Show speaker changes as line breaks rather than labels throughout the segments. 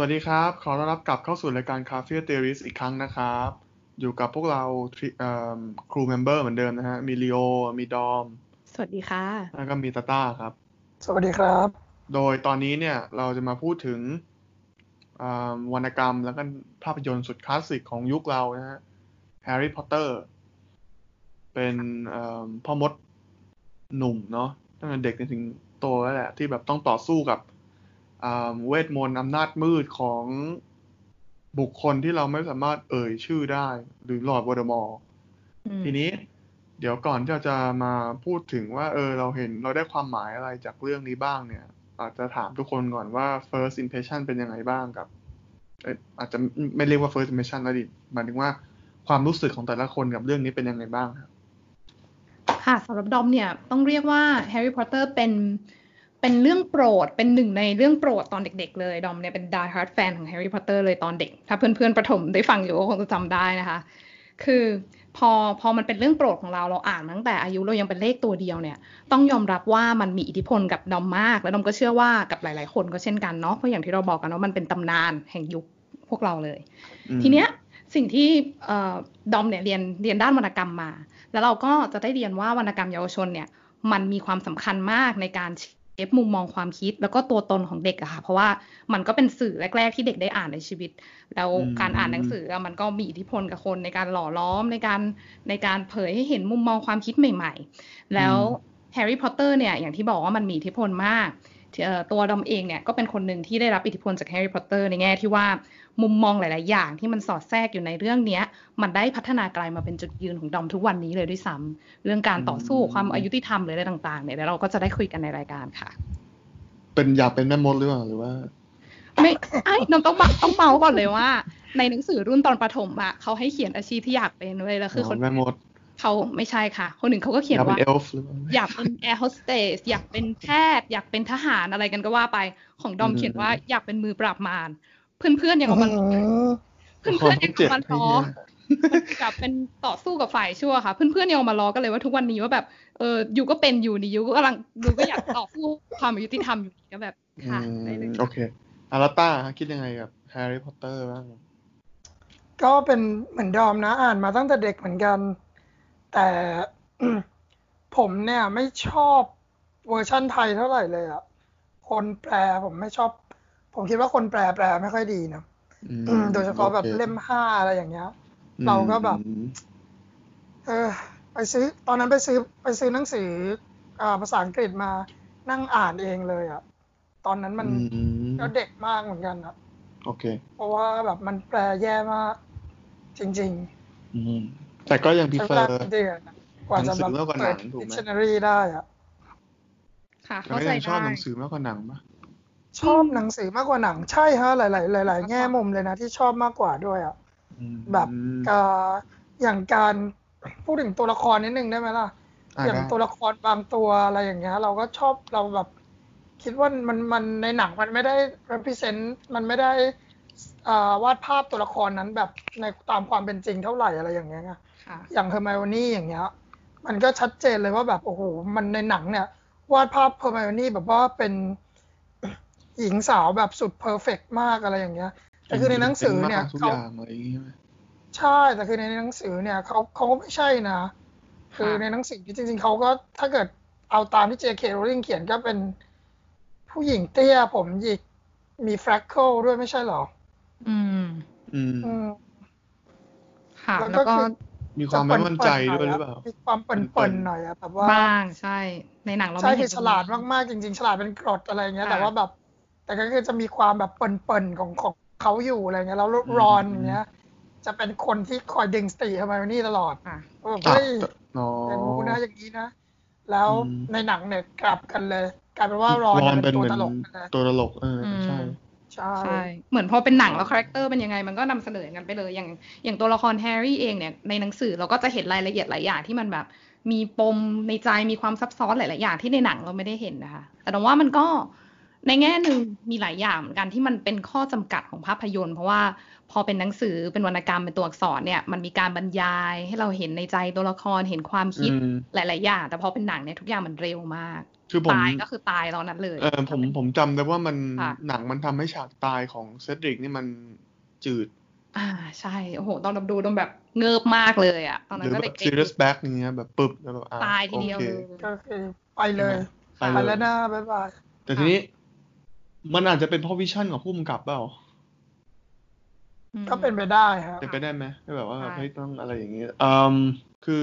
วัสดีครับ ขอต้อนรับกลับเข้าสู่รายการ Cafe Theories อีกครั้งนะครับ อยู่กับพวกเรา crew member เหมือนเดิมนะฮะ มีลีโอ มีดอม
สวัสดีค่ะ
แล้วก็มีตาต้าครับ
สวัสดีครับ
โดยตอนนี้เนี่ยเราจะมาพูดถึงวรรณกรรมแล้วก็ภาพยนตร์สุดคลาสสิกของยุคเรานะฮะแฮร์รี่พอตเตอร์เป็นพ่อมดหนุ่มเนาะตั้งแต่เด็กจนถึงโตแล้วแหละ ที่แบบต้องต่อสู้กับ เวทมนต์อำนาจมืดของบุคคลที่เราไม่สามารถเอ่ยชื่อได้ หรือลอร์ดโวลเดอมอร์ทีนี้ เดี๋ยวก่อนที่เราจะมาพูดถึงว่า เออ เราเห็นเราได้ความหมายอะไรจากเรื่องนี้บ้างเนี่ย อาจจะถามทุกคนก่อนว่า first impression เป็นยังไงบ้างกับอาจจะไม่เรียกว่า first impression แล้วดิหมายถึงว่าความรู้สึกของแต่ละคนกับเรื่องนี้เป็นยังไงบ้างครับ
ค่ะสำหรับดอมเนี่ยต้องเรียกว่าแฮร์รี่พอตเตอร์เป็น เป็นเรื่องโปรด เป็นหนึ่งในเรื่องโปรดตอนเด็กๆเลย ดอมเนี่ยเป็น die hard fan ของแฮร์รี่พอตเตอร์เลยตอนเด็ก ถ้าเพื่อนๆประถมได้ฟังอยู่ก็คงจะจำได้นะคะ คือพอพอมันเป็นเรื่องโปรดของเราเราอ่านตั้งแต่อายุเรายังเป็นเลขตัวเดียวเนี่ย ต้องยอมรับว่ามันมีอิทธิพลกับดอมมาก และดอมก็เชื่อว่ากับหลายๆคนก็เช่นกันเนาะเพราะอย่างที่เราบอกกันว่ามันเป็นตำนานแห่งยุคพวกเราเลย ทีเนี้ยสิ่งที่ดอมเนี่ยเรียนเรียนด้านวรรณกรรมมา แล้วเราก็จะได้เรียนว่าวรรณกรรมเยาวชนเนี่ย มันมีความสำคัญมากในการ shape มุมมองความคิดแล้วก็ตัวตนของเด็กอะค่ะ เพราะว่ามันก็เป็นสื่อแรก ๆ ที่เด็กได้อ่านในชีวิต แล้วการอ่านหนังสือมันก็มีอิทธิพลกับคนในการหล่อหลอมในการในการเผยให้เห็นมุมมองความคิดใหม่ ๆ แล้วแฮร์รี่พอตเตอร์เนี่ยอย่างที่บอกว่ามันมีอิทธิพลมาก ตัวดอมเองเนี่ยก็เป็นคนหนึ่งที่ได้รับอิทธิพลจากแฮร์รี่พอตเตอร์ในแง่ที่ว่ามุมมองหลาย ๆ อย่างที่มันสอดแทรกอยู่ในเรื่องเนี้ยมันได้พัฒนากลายมาเป็นจุดยืนของดอมทุกวันนี้เลยด้วยซ้ำเรื่องการต่อสู้ความอายุติธรรมหรืออะไรต่าง ๆ เนี่ยเดี๋ยวเราก็จะได้คุยกันในรายการค่ะ
เป็นอยากเป็นแม่มดหรือเปล่าหรือว่า
ไม่ไอ้น้องต้องต้องเมาก่อนเลยว่า ในหนังสือรุ่นตอนประถมอะเขาให้เขียนอาชีพที่อยากเป็นเลยแล้วคือคน
แม่มด
เขาไม่ใช่ค่ะ คนหนึ่งเขาก็เขียนว่า อยากเป็นแอร์โฮสเตสอยากเป็นแพทย์ อยากเป็นทหารอะไรกันก็ว่าไป ของดอมเขียนว่าอยากเป็นมือปราบมาร เพื่อนเพื่อนยังเอามันเพื่อนเพื่อนยังเอามันล้อกับเป็นต่อสู้กับฝ่ายชั่วค่ะ เพื่อนเพื่อนยังเอามาล้อกันเลยว่าทุกวันนี้ว่าแบบเอออยู่ก็เป็นอยู่นี่อยู่ก็กำลังอยู่ก็อยากต่อสู้ความยุติธรรมอยู่ก็แบบค่ะ
โอเคอาราต้าคิดยังไงกับแฮร์รี่พอตเตอร์บ้าง
ก็เป็นเหมือนดอมนะอ่านมาตั้งแต่เด็กเหมือนกัน แต่ผมเนี่ยไม่ชอบเวอร์ชั่นไทยเท่าไหร่เลยอะคนแปลผมไม่ชอบ ผมคิดว่าคนแปลแปลไม่ค่อยดีนะโดยเฉพาะแบบเล่มห้าอะไรอย่างเงี้ย เราก็แบบ เออ ไปซื้อ ตอนนั้นไปซื้อไปซื้อหนังสืออ่าภาษาอังกฤษมานั่งอ่านเองเลยอะตอนนั้นมันก็เด็กมากเหมือนกันอะ
โอเค
เพราะว่าแบบมันแปลแย่มาก จริง
ๆ แต่ก็ยังพิเฟอร์
กว่าจะแบบเปิดดิกชันนารีได้อะ
ค่ะเข้าใจ
ชอบหนังสือมากกว่าหนังปะ
ชอบหนังสือมากกว่าหนัง ใช่ฮะ หลาย ๆ หลาย ๆ แง่มุมเลยนะที่ชอบมากกว่าด้วยอะแบบอย่างการพูดถึงตัวละครนิดนึงได้ไหมล่ะ อย่างตัวละครบางตัวอะไรอย่างเงี้ย เราก็ชอบเราแบบ คิดว่ามันมันในหนังมันไม่ได้ represent มันไม่ได้วาดภาพตัวละครนั้นแบบในตามความเป็นจริงเท่าไหร่อะไรอย่างเงี้ย อย่างเฮอร์ไมโอนี่อย่างเงี้ย มันก็ชัดเจนเลยว่าแบบโอ้โหมันในหนังเนี่ยวาดภาพเฮอร์ไมโอนี่แบบว่าเป็นหญิงสาวแบบสุด perfect มากอะไรอย่างเงี้ย แต่คือในหนังสือเนี่ยเขาใช่แต่คือในหนังสือเนี่ยเขาเขาก็ไม่ใช่นะ คือในหนังสือจริง ๆเขาก็ถ้าเกิดเอาตามที่เจเคโรลิงเขียนก็เป็นผู้หญิงเตี้ยผมหยิกมีแฟรคเคิลด้วยไม่ใช่หรอ
อืม
อืม
ค่ะแล้วก็
มีความไม่มั่นใจด้วยหรือเปล่า
มีความเปิ่นๆหน่อยอะแต่ว่า
บ้างใช่ในหนังเรา
ใช่คือฉลาดมากๆจริง ๆ ฉลาดเป็นกรดอะไรเงี้ย แต่ว่าแบบ แต่ก็คือจะมีความแบบเปิ่นๆของของเขาอยู่อะไรเงี้ยแล้วรอนอย่างเงี้ย จะเป็นคนที่คอยดึงสติทำไมนี่ตลอดอะแบบเฮ้ยเป็นมูนะอย่างนี้นะแล้วในหนังเนี่ยกลับกันเลยกลายเป็นว่ารอนเป็นตัวตลก
ตัวตลกเออใช่
ใช่
เหมือนพอเป็นหนังแล้ว character เป็นยังไงมันก็นำเสนอกันไปเลย อย่างอย่างตัวละครแฮร์รี่เองเนี่ยในหนังสือเราก็จะเห็นรายละเอียดหลายอย่างที่มันแบบมีปมในใจมีความซับซ้อนหลาย ๆ อย่างที่ในหนังเราไม่ได้เห็นนะคะ แต่ว่ามันก็ในแง่หนึ่งมีหลายอย่างเหมือนกันที่มันเป็นข้อจำกัดของภาพยนตร์ เพราะว่าพอเป็นหนังสือเป็นวรรณกรรมเป็นตัวอักษรเนี่ยมันมีการบรรยายให้เราเห็นในใจตัวละครเห็นความคิดหลาย ๆ อย่างแต่พอเป็นหนังเนี่ยทุกอย่างมันเร็วมาก
คือผม
ตายก็คือตายตอนนั้นเลย
เออผมผมจำได้ว่ามัน
ค่ะ
หนังมันทำให้ฉากตายของเซดริกนี่มันจืด
อ่าใช่โอ้โห ตอนดูต้องแบบเงิบมากเลยอะ ตอน
ห
นั้
รื
น
อ
ก็
แบ
เด็
บ
ก
serious back อย่างเงี้ยแบบปึ๊บแล้วแบบอะ
ตายทีเดียว
โอค
เลย
ก็คือไปเลย
ไปเลย
ไปแล้วนะบ๊ายบาย
แต่ทีนี้มันอาจจะเป็นเพราะ vision ของผู้กำกับเปล่า
อืม
ก็เป็นไปได้ครับ
เป็นไปได้ไหมไม่แบบว่า
ใช่
เฮ้ยต้องอะไรอย่างงี้อืมคือ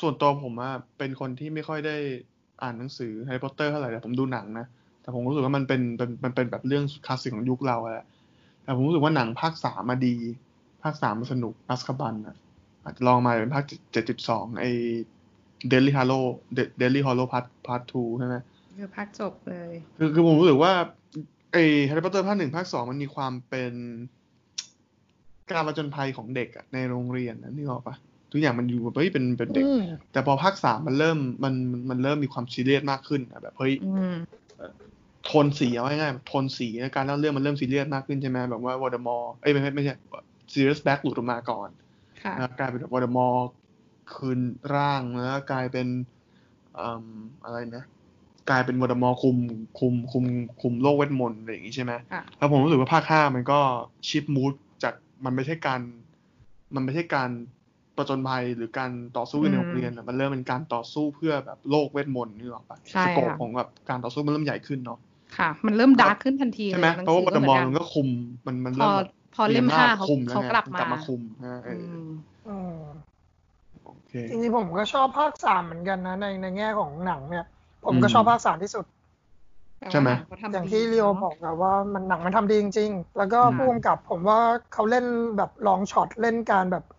ส่วนตัวผมอะเป็นคนที่ไม่ค่อยได้ อ่านหนังสือแฮร์รี่พอตเตอร์เท่าไหร่แต่ผมดูหนังนะ แต่ผมรู้สึกว่ามันเป็นเป็นมันเป็นแบบเรื่องคลาสสิกของยุคเราแหละแต่ผมรู้สึกว่าหนังภาคสามมาดี ภาคสามมันสนุกอัซคาบันอะอาจจะลองมาเป็นภาคเจ็ดจุดสองไอ Deathly Hallows Deathly Hallows part part two ใช่ไหม
คือภาคจบเลย
คือคือผมรู้สึกว่าไอ้แฮร์รี่พอตเตอร์ภาคหนึ่งภาคสองมันมีความเป็นการประจนภัยของเด็กอะในโรงเรียนนะนี่ออกปะ ทุกอย่างมันอยู่แบบเฮ้ยเป็นเป็นเด็ก
อืม
แต่พอภาคสามมันเริ่มมันมันมันเริ่มมีความซีเรียสมากขึ้นอะแบบเฮ้ย
อืม
โทนสีเอาง่ายๆโทนสีในการเล่าเรื่องมันเริ่มซีเรียสมากขึ้นใช่ไหมแบบว่าโวลเดอมอร์เอ้ยไม่ไม่ไม่ใช่ซิเรียสแบล็กหลุดออกมาก่อน
ค่ะ
แล้วกลายเป็นโวลเดอมอร์คืนร่างแล้วกลายเป็นอืมอะไรนะกลายเป็นโวลเดอมอร์คุมคุมคุมคุมโลกเวทมนตร์อะไรอย่างงี้ใช่ไหม
ค่ะ
แล้วผมรู้สึกว่าภาคห้ามันก็ shift mood จากมันไม่ใช่การ มันไม่ใช่การ ประจนภัยหรือการต่อสู้กันใน
อืม
โรงเรียนอะมันเริ่มเป็นการต่อสู้เพื่อแบบโลกเวทมนตร์นี่หรอกปะ
ใช่
สโกป
ค่ะ
ของแบบการต่อสู้มันเริ่มใหญ่ขึ้นเนาะ
ค่ะ มันเริ่ม dark ขึ้นทันที
ใช่ไหม
ลย
เพราะว่าโวลเดอมอร์มัน
ห
ก็คุมมันมัน
พ
เริ่
อ
มแบบ
พอเล่ม
มีอำนจ
ห้าเขา
คุมแล้ว
เขา
ไง
กลับ
มัน
มาก
ลับมาคุมฮะเอ
อื
อ
ม
อืม
โอเค
จริงๆผมก็ชอบภาคสามเหมือนกันนะในในแง่ของหนังเนี่ย ผมก็
อืม
ชอบภาคสามที่สุด
ใช่ไหม
แต่ว่นังเขทำ
อย่าง
ดี
ที่เรียว
นะ
บอกอะว่ามันหนังมันทำดีจริงๆ แล้วก็
อืม
ผู้กำกับผมว่าเขาเล่นแบบลองช็อตเล่นการแบบอืม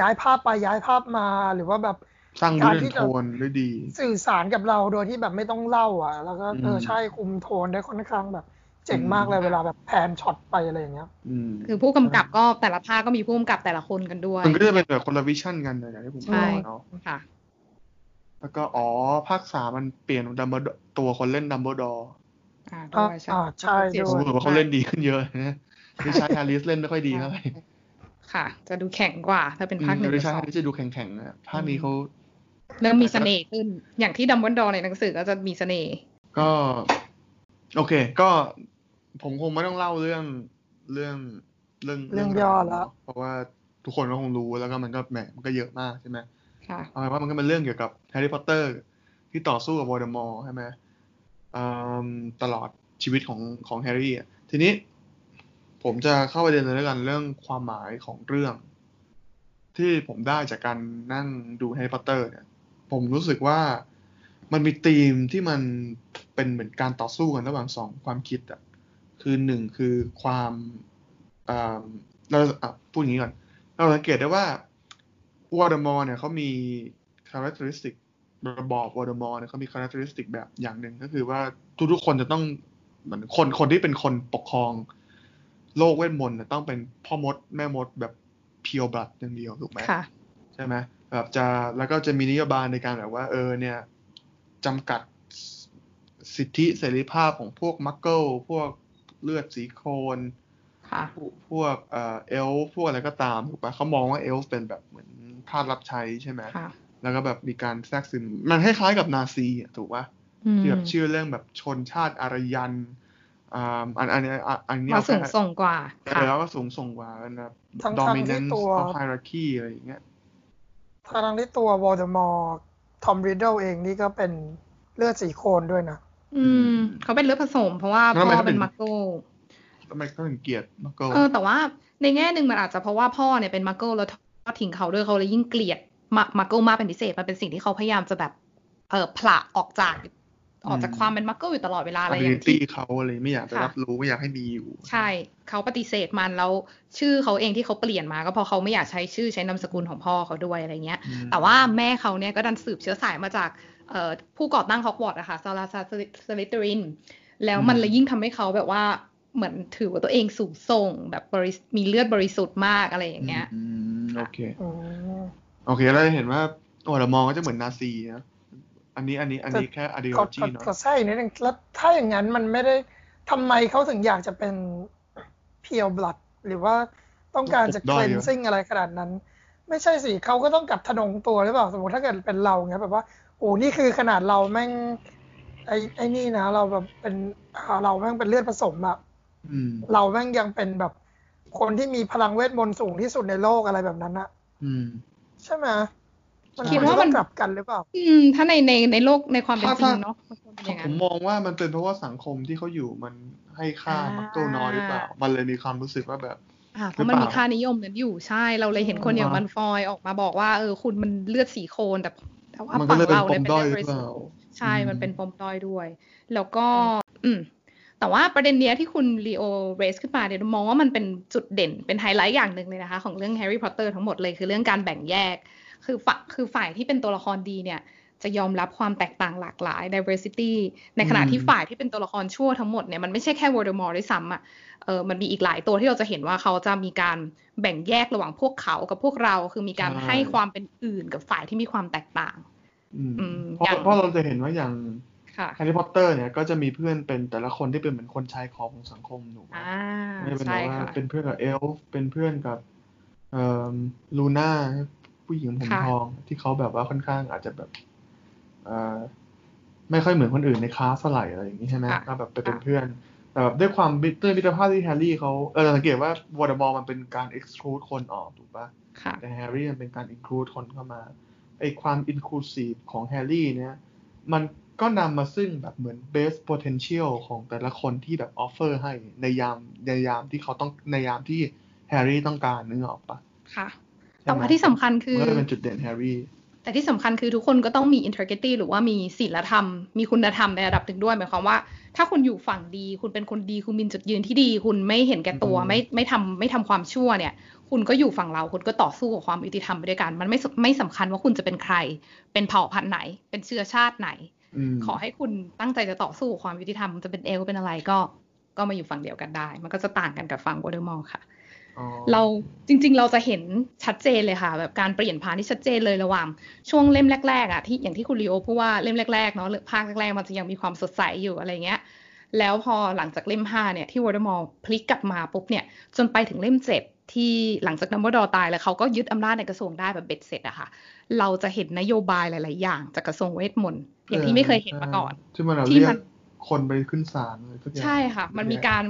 ย้ายภาพไปย้ายภาพมาหรือว่าแบบ
สร้างมู
กา
ด
ร
แอน
ที่
โท
จะ
นได้ดี
สื่อสารกับเราโดยที่แบบไม่ต้องเล่า อะ แล้วก็เออ
อืม
ใช่คุมโทนได้ค่อนข้างแบบเจ๋ง
อืม
มากเลยเวลาแบบแพนช็อตไปอะไรอย่างเงี้ย
อืม
คือผู้กำกับก็แต่ละภาคก็มีผู้กำกับแต่ละคนกันด้วย
มันก็จะเป็นแบบคนละวิชั่นกันนะอย่างที่ผมบ
ใช่
อกเนาะ
ค่ะ
แล้วก็อ๋อภาคสามมันเปลี่ยนดัมเบิลตัวคนเล่นดัมเบิลดอร์
อ่าด้วยใช่
อ่าใช่
เสีย
ด้
ผม
วย
รู้สึกว่าเขาเล่นดีขึ้นเยอะนะดิชาร์ดแฮร์ริสเล่นไม่ค่อยดีเท่าไหร่
ค่ะ จะดูแข็งกว่า ถ้าเป็นภาคหนึ่ง
ดิ
กับ
ชาร์
ส
ด
อ
แฮ
ง
ร์ริสจะดูแข็งๆนะภาคนี้เขา
เริ่มมีเสน่ห์ขึ้น อย่างที่ดัมเบิลดอร์ในหนังสือก็จะมีเสน่ห์
ก็ โอเค ก็ผมคงไม่ต้องเล่าเรื่องเรื่องเรื่อง
เรื่องย่อแล้ว
เพราะว่าทุกคนก็คงรู้แล้วก็มันก็แหมมันก็เยอะมากใช่ไหม
ค่ะ
เอาเป็นว่ามันก็เป็นเรื่องเกี่ยวกับแฮร์รี่พอตเตอร์ที่ต่อสู้กับโวลเดอมอร์ใช่ไหมอืมตลอดชีวิตของของแฮร์รี่อะทีนี้ ผมจะเข้าประเด็นเลยแล้วกันเรื่องความหมายของเรื่อง ที่ผมได้จากการนั่งดูแฮร์รี่พอตเตอร์เนี่ย ผมรู้สึกว่ามันมีธีมที่มันเป็นเหมือนการต่อสู้กันระหว่างสองความคิดอะคือหนึ่งคือความเราพูดอย่างนี้ก่อน เราสังเกตได้ว่าโวลเดอมอร์เนี่ยเขามี characteristic ระบอบโวลเดอมอร์เนี่ยเขามี characteristic แบบอย่างหนึ่งก็คือว่าทุกๆคนจะต้องเหมือนคนคนที่เป็นคนปกครอง โลกเวทมนต์เนี่ยต้องเป็นพ่อมดแม่มดแบบเพียวบลัดอย่างเดียวถูกไหม
ค่ะ
ใช่ไหมแบบจะแล้วก็จะมีนโยบายในการแบบว่า เออเนี่ยจำกัดสิทธิเสรีภาพของพวกมักเกิลพวกเลือดสีโครน
ค่ะ
พวกพวกเอ่อเอลฟ์พวกอะไรก็ตามถูกปะเขามองว่าเอลฟ์เป็นแบบเหมือนทาสรับใช้ใช่ไหม
ค่ะ
แล้วก็แบบมีการแทรกซึมมันคล้ายๆกับนาซีอะถูกปะ
อืม
ที่แบบชื่อเรื่องแบบชนชาติอารยัน อ่าอันอันนี้อันอันนี้
มา
เอา
สูง
แค่
ส่งกว่า
เอ
ค่ะ
อแล้วก็สูงส่งกว่านะ
ทั้งๆที่
dominance
ตัว
of hierarchy อะไรอย่างเงี้ย
ทั้งที่ตัววอลเดอมอร์ทอมริดเดิลเองนี่ก็เป็นเลือดสีโคนด้วยนะ
อืม เขาเป็นเลือดผสม เพราะว่า
แล้วทำไม
พ่อ
เขาเป็
เป็นนมักโก้
ทำไมเขาถึงเกลียดมักเกิล
เออแต่ว่าในแง่หนึ่งมันอาจจะเพราะว่าพ่อเนี่ยเป็นมักโก้แล้วทอดทิ้งเขาด้วยเขาเลยยิ่งเกลียดมามักโก้มากเป็นพิเศษมันเป็นสิ่งที่เขาพยายามจะแบบเออผละออกจาก ออกจากความเป็นมักโก้อยู่ตลอดเวลาอะไรอย่าง
ตี้
ที่
เขาอะไรไม่อยากจะ
ค่ะ
รับรู้ไม่อยากให้มีอยู่
ใช่เขาปฏิเสธมันแล้วชื่อเขาเองที่เขาเปลี่ยนมา ก็เพราะเขาไม่อยากใช้ชื่อใช้นามสกุลของพ่อเขาด้วยอะไรเงี้ย
อืม
แต่ว่าแม่เขาเนี่ยก็ดันสืบเชื้อสายมาจากเอ่อผู้ก่อตั้งฮอกวอตส์อะค่ะซาลาซาสลิตรินแล้วมันเลยยิ่งทำให้เขาแบบว่าเหมือนถือว่าตัวเองสูงส่งแบบบริสมีเลือดบริสุทธิ์มากอะไรอย่างเงี้ย
อืมโอเค
อืม
โอเคเราจะเห็นว่าโอ้เรามองก็จะเหมือนนาซีนะ อันนี้อันนี้อันนี้แค่
ขอ
ideology
ขอ
เนาะ
ขอแทรกอีกนิดนึงแล้วถ้าอย่างนั้นมันไม่ได้ทำไมเขาถึงอยากจะเป็นเพียวบลัดหรือว่าต้องการจะ
ด้
เค
อย
ล
เหร
น
อ
ซิ่งอะไรขนาดนั้น ไม่ใช่สิเขาก็ต้องกลับทะนงตัวหรือเปล่าสมมติถ้าเกิดเป็นเราเงี้ยแบบว่าโอ้นี่คือขนาดเราแม่งไอ้ไอ้นี่นะ เราแบบเป็นเราแม่งเป็นเลือดผสมอะเราแม่งยังเป็นแบบคนที่มีพลังเวทมนต์สูงที่สุดในโลกอะไรแบบนั้นอะใช่ไหมมัน คิดว่ามันกลับกันหรือเปล่า
อืม ถ้าในในในโลกในความเป็นจริงเนาะ
ผมมองว่ามันเป็นเพราะว่าสังคมที่เขาอยู่มันให้ค่ามักเกิลน้อยหรือเปล่า มันเลยมีความรู้สึกว่าแบบ
อ่าเพราะมันมีค่านิยมนั้นอยู่ใช่เราเลยเห็นคนอย่างมันฟอยออกมาบอกว่าเออคุณมันเลือดสีโคนแต่แต่ว่าฝั่งเรา
เนี่ยเป็นเลือดบริสุท
ใช่มันเป็นปมด้อยด้วย แล้วก็ อืมแต่ว่าประเด็นเนี้ยที่คุณลีโอ raise ขึ้นมาเนี่ยมองว่ามันเป็นจุดเด่นเป็นไฮไลท์อย่างหนึ่งเลยนะคะ ของเรื่องแฮร์รี่พอตเตอร์ทั้งหมดเลยคือเรื่องการแบ่งแยก คือฝ่ายคือฝ่ายที่เป็นตัวละครดีเนี่ย จะยอมรับความแตกต่างหลากหลาย diversity ในขณะที่ฝ่ายที่เป็นตัวละครชั่วทั้งหมดเนี่ยมันไม่ใช่แค่โวลเดอมอร์ด้วยซ้ำอะเออมันมีอีกหลายตัวที่เราจะเห็นว่าเขาจะมีการแบ่งแยกระหว่างพวกเขากับพวกเรา คือมีการให้ความเป็นอื่นกับฝ่ายที่มีความแตกต่าง
เพราะเพราะเราจะเห็นว่าอย่างแฮร์รี่พอตเตอร์เนี่ยก็จะมีเพื่อนเป็นแต่ละคนที่เป็นเหมือนคนชายขอบของสังคมหนูไม่เป็นว่าเป็นเพื่อนกับเอลฟ์เป็นเพื่อนกับเอ่อลูน่า ผู้หญิงผมทองที่เขาแบบว่าค่อนข้างอาจจะแบบเอ่อไม่ค่อยเหมือนคนอื่นในคลาสเท่าไหร่อะไรอย่างนี้ใช่ไหมก็แบบไปเป็นเพื่อน แต่แบบด้วยความด้วยมิตรภาพที่แฮร์รี่เขาเออสังเกตว่าโวลเดอมอร์มันเป็นการ exclude คนออกถูกปะแต่แฮร์รี่มันเป็นการ include คนเข้ามาไอความ inclusive ของแฮร์รี่เนี่ยมันก็นำมาซึ่งแบบเหมือนเบส potential ของแต่ละคนที่แบบ offer ให้ในยามในยามที่เขาต้องในยามที่แฮร์รี่ต้องการนึกออกปะ
ค่ะ แต่ว่าที่สำคัญคือ
เมื่อเป็นจุดเด่นแฮร์รี่
แต่ที่สำคัญคือทุกคนก็ต้องมี integrity หรือว่ามีศีลธรรม มีคุณธรรมในระดับหนึ่งด้วยหมายความว่า ถ้าคุณอยู่ฝั่งดี คุณเป็นคนดี คุณมีจุดยืนที่ดี คุณไม่เห็นแก่ตัว ไม่ไม่ทำไม่ทำความชั่วเนี่ย คุณก็อยู่ฝั่งเรา คุณก็ต่อสู้กับความอยุติธรรมไปด้วยกัน มันไม่ไม่สำคัญว่าคุณจะเป็นใคร เป็นเผ่าพันธุ์ไหน เป็นเชื้อชาติไหน ขอให้คุณตั้งใจจะต่อสู้กับความอยุติธรรม จะเป็นเอลฟ์เป็นอะไรก็ ก็มาอยู่ฝั่งเดียวกันได้ มันก็จะต่างกันกับฝั่งโวลเดอมอร์ค่ะ เราจริง ๆ เราจะเห็นชัดเจนเลยค่ะ แบบการเปลี่ยนผ่านที่ชัดเจนเลยระหว่าง ช่วงเล่มแรกๆอะที่อย่างที่คุณลีโอพูดว่าเล่มแรกๆเนาะภาคแรกๆมันจะยังมีความสดใสอยู่อะไรเงี้ย แล้วพอหลังจากเล่มห้าเนี่ยที่โวลเดอมอร์พลิกกลับมาปุ๊บเนี่ยจนไปถึงเล่มเจ็ดที่หลังจากดัมเบิลดอร์ตายแล้วเขาก็ยึดอำนาจในกระทรวงได้แบบเบ็ดเสร็จอะค่ะ เราจะเห็นนโยบายหลาย ๆ อย่างจากกระทรวงเวทมนต์อย่างที่ไม่เคยเห็นมาก่อน
ที่มันที่มันคนไปขึ้นศาลอะไรทุกอย่าง
ใช่ค่ะ มันมีการ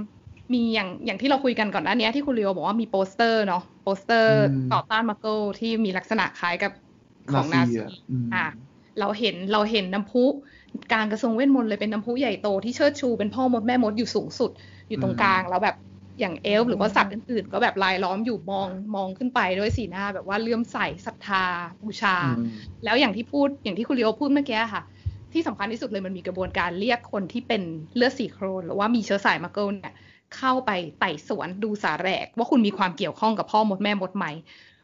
มีอย่างอย่างที่เราคุยกันก่อนหน้านี้ที่คุณเลียวบอกว่ามีโปสเตอร์เนาะโปสเตอร์ต่อต้านมักเกิลที่มีลักษณะคล้ายกับของนาซีอ่าเราเห็นเราเห็นน้ำพุกลางกระทรวงเวทมนต์เลยเป็นน้ำพุใหญ่โตที่เชิดชูเป็นพ่อมดแม่มดอยู่สูงสุด อยู่ตรงกลางแล้วแบบอย่างเอลฟ์หรือว่าสัตว์อื่นๆ ก็แบบลายล้อมอยู่มองมองขึ้นไปด้วยสีหน้าแบบว่าเลื่อมใสศรัทธาบูชา แล้วอย่างที่พูดอย่างที่คุณเลียวพูดเมื่อกี้ค่ะ ที่สำคัญที่สุดเลยมันมีกระบวนการเรียกคนที่เป็นเลือดสีโคลนหรือว่ามีเชื้อสายมักเกิลเนี่ย เข้าไปไต่สวนดูสาแหรก ว่าคุณมีความเกี่ยวข้องกับพ่อมดแม่มดไหม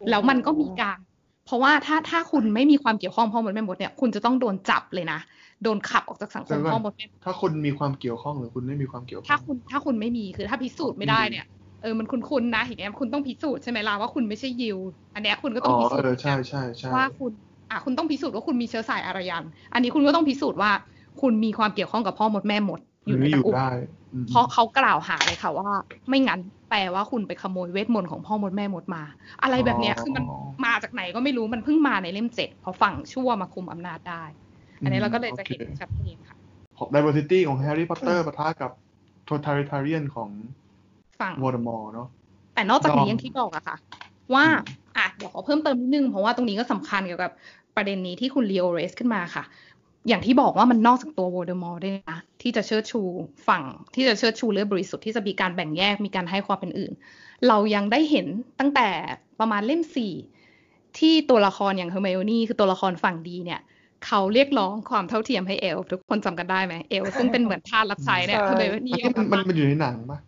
แล้วมันก็มีการ เพราะว่าถ้าถ้าคุณไม่มีความเกี่ยวข้องพ่อมดแม่มดเนี่ยคุณจะต้องโดนจับเลยนะโดนขับออกจากสังคมพ่อมดแม่
ถ้าคุณมีความเกี่ยวข้องหรือคุณไม่มีความเกี่ยวข้อง
ถ้าคุณถ้าคุณไม่มีคือถ้าพิสูจน์ไม่ได้เนี่ยเออมันคุณคุณนะอย่างเงี้ยคุณต้องพิสูจน์ใช่ไหมล่ะว่าคุณไม่ใช่ยิว อันเนี้ยคุณก็ต้องพิสูจน์
ใช่ใช่ใช่
ว่าคุณอะคุณต้องพิสูจน์ว่าคุณมีเชื้อสายอารยัน อันนี้คุณก็ต้องพิสูจน์ว่า คุณมีความเกี่ยวข้องกับพ่อมดแม่มด
อยู่ในตระกูล
เพราะเขากล่าวหาเลยค่ะว่า ไม่งั้นแปลว่าคุณไปขโมยเวทมนต์ของพ่อมดแม่มดมา อะไรแบบเนี้ยคือมันมาจากไหนก็ไม่รู้มันเพิ่งมาในเล่มเจ็ดพอฝั่งชั่วมาคุมอำนาจได้ อันนี้เราก็เลยจะเห็นชัดเจนค่ะ
ของ diversity ของแฮร์รี่พอตเตอร์ปะทะกับ totalitarian ของ
ฝั่งโว
ลเดอมอร์เนาะแต่
นอกจากนี้ยังที่บอกอะค่ะ ว่าอะเดี๋ยวขอเพิ่มเติมนิดนึง เพราะว่าตรงนี้ก็สำคัญเกี่ยวกับประเด็นนี้ที่คุณลีโอ raise ขึ้นมาค่ะ อย่างที่บอกว่ามันนอกจากตัวโวลเดอมอร์ด้วยนะที่จะเชิดชูฝั่งที่จะเชิดชูเลือดบริสุทธิ์ที่จะมีการแบ่งแยกมีการให้ความเป็นอื่น เรายังได้เห็นตั้งแต่ประมาณเล่มสี่ที่ตัวละครอย่างเฮอร์ไมโอนี่คือตัวละครฝั่งดีเนี่ยเขาเรียกร้องความเท่าเทียมให้เอลทุกคนจำกันได้ไหมเอลซึ่งเป็นเหมือนทาสรับใช้เนี่ยเฮอร์ไมโอนี่
มันมันอยู่ในหนังปะ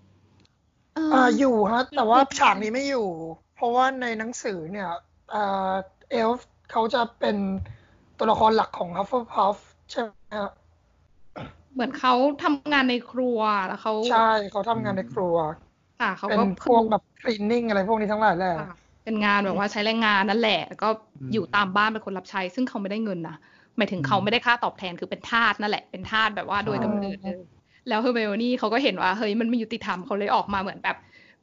อ่าอยู่ฮะ แต่ว่าฉากนี้ไม่อยู่ เพราะว่าในหนังสือเนี่ยเอลเขาจะเป็น ตัวละครหลักของ Hufflepuff ใช่ไหม
เหมือนเขาทำงานในครัวแล้วเขา
ใช่เขาทำงานในครัว
ค่ะเขา
เป็นพวกแบบคลีนนิ่งอะไรพวกนี้ทั้งหลายแหละ
เป็นงานแบบว่าใช้แรงงานนั่นแหละแล้วก็อยู่ตามบ้านเป็นคนรับใช้ ซึ่งเขาไม่ได้เงินนะหมายถึงเขาไม่ได้ค่าตอบแทนคือเป็นทาสนั่นแหละเป็นทาสแบบว่าโดยกำเนิดเลยแล้วเฮอร์เบลนี่เขาก็เห็นว่าเฮ้ยมันไม่ยุติธรรมเขาเลยออกมาเหมือนแบบ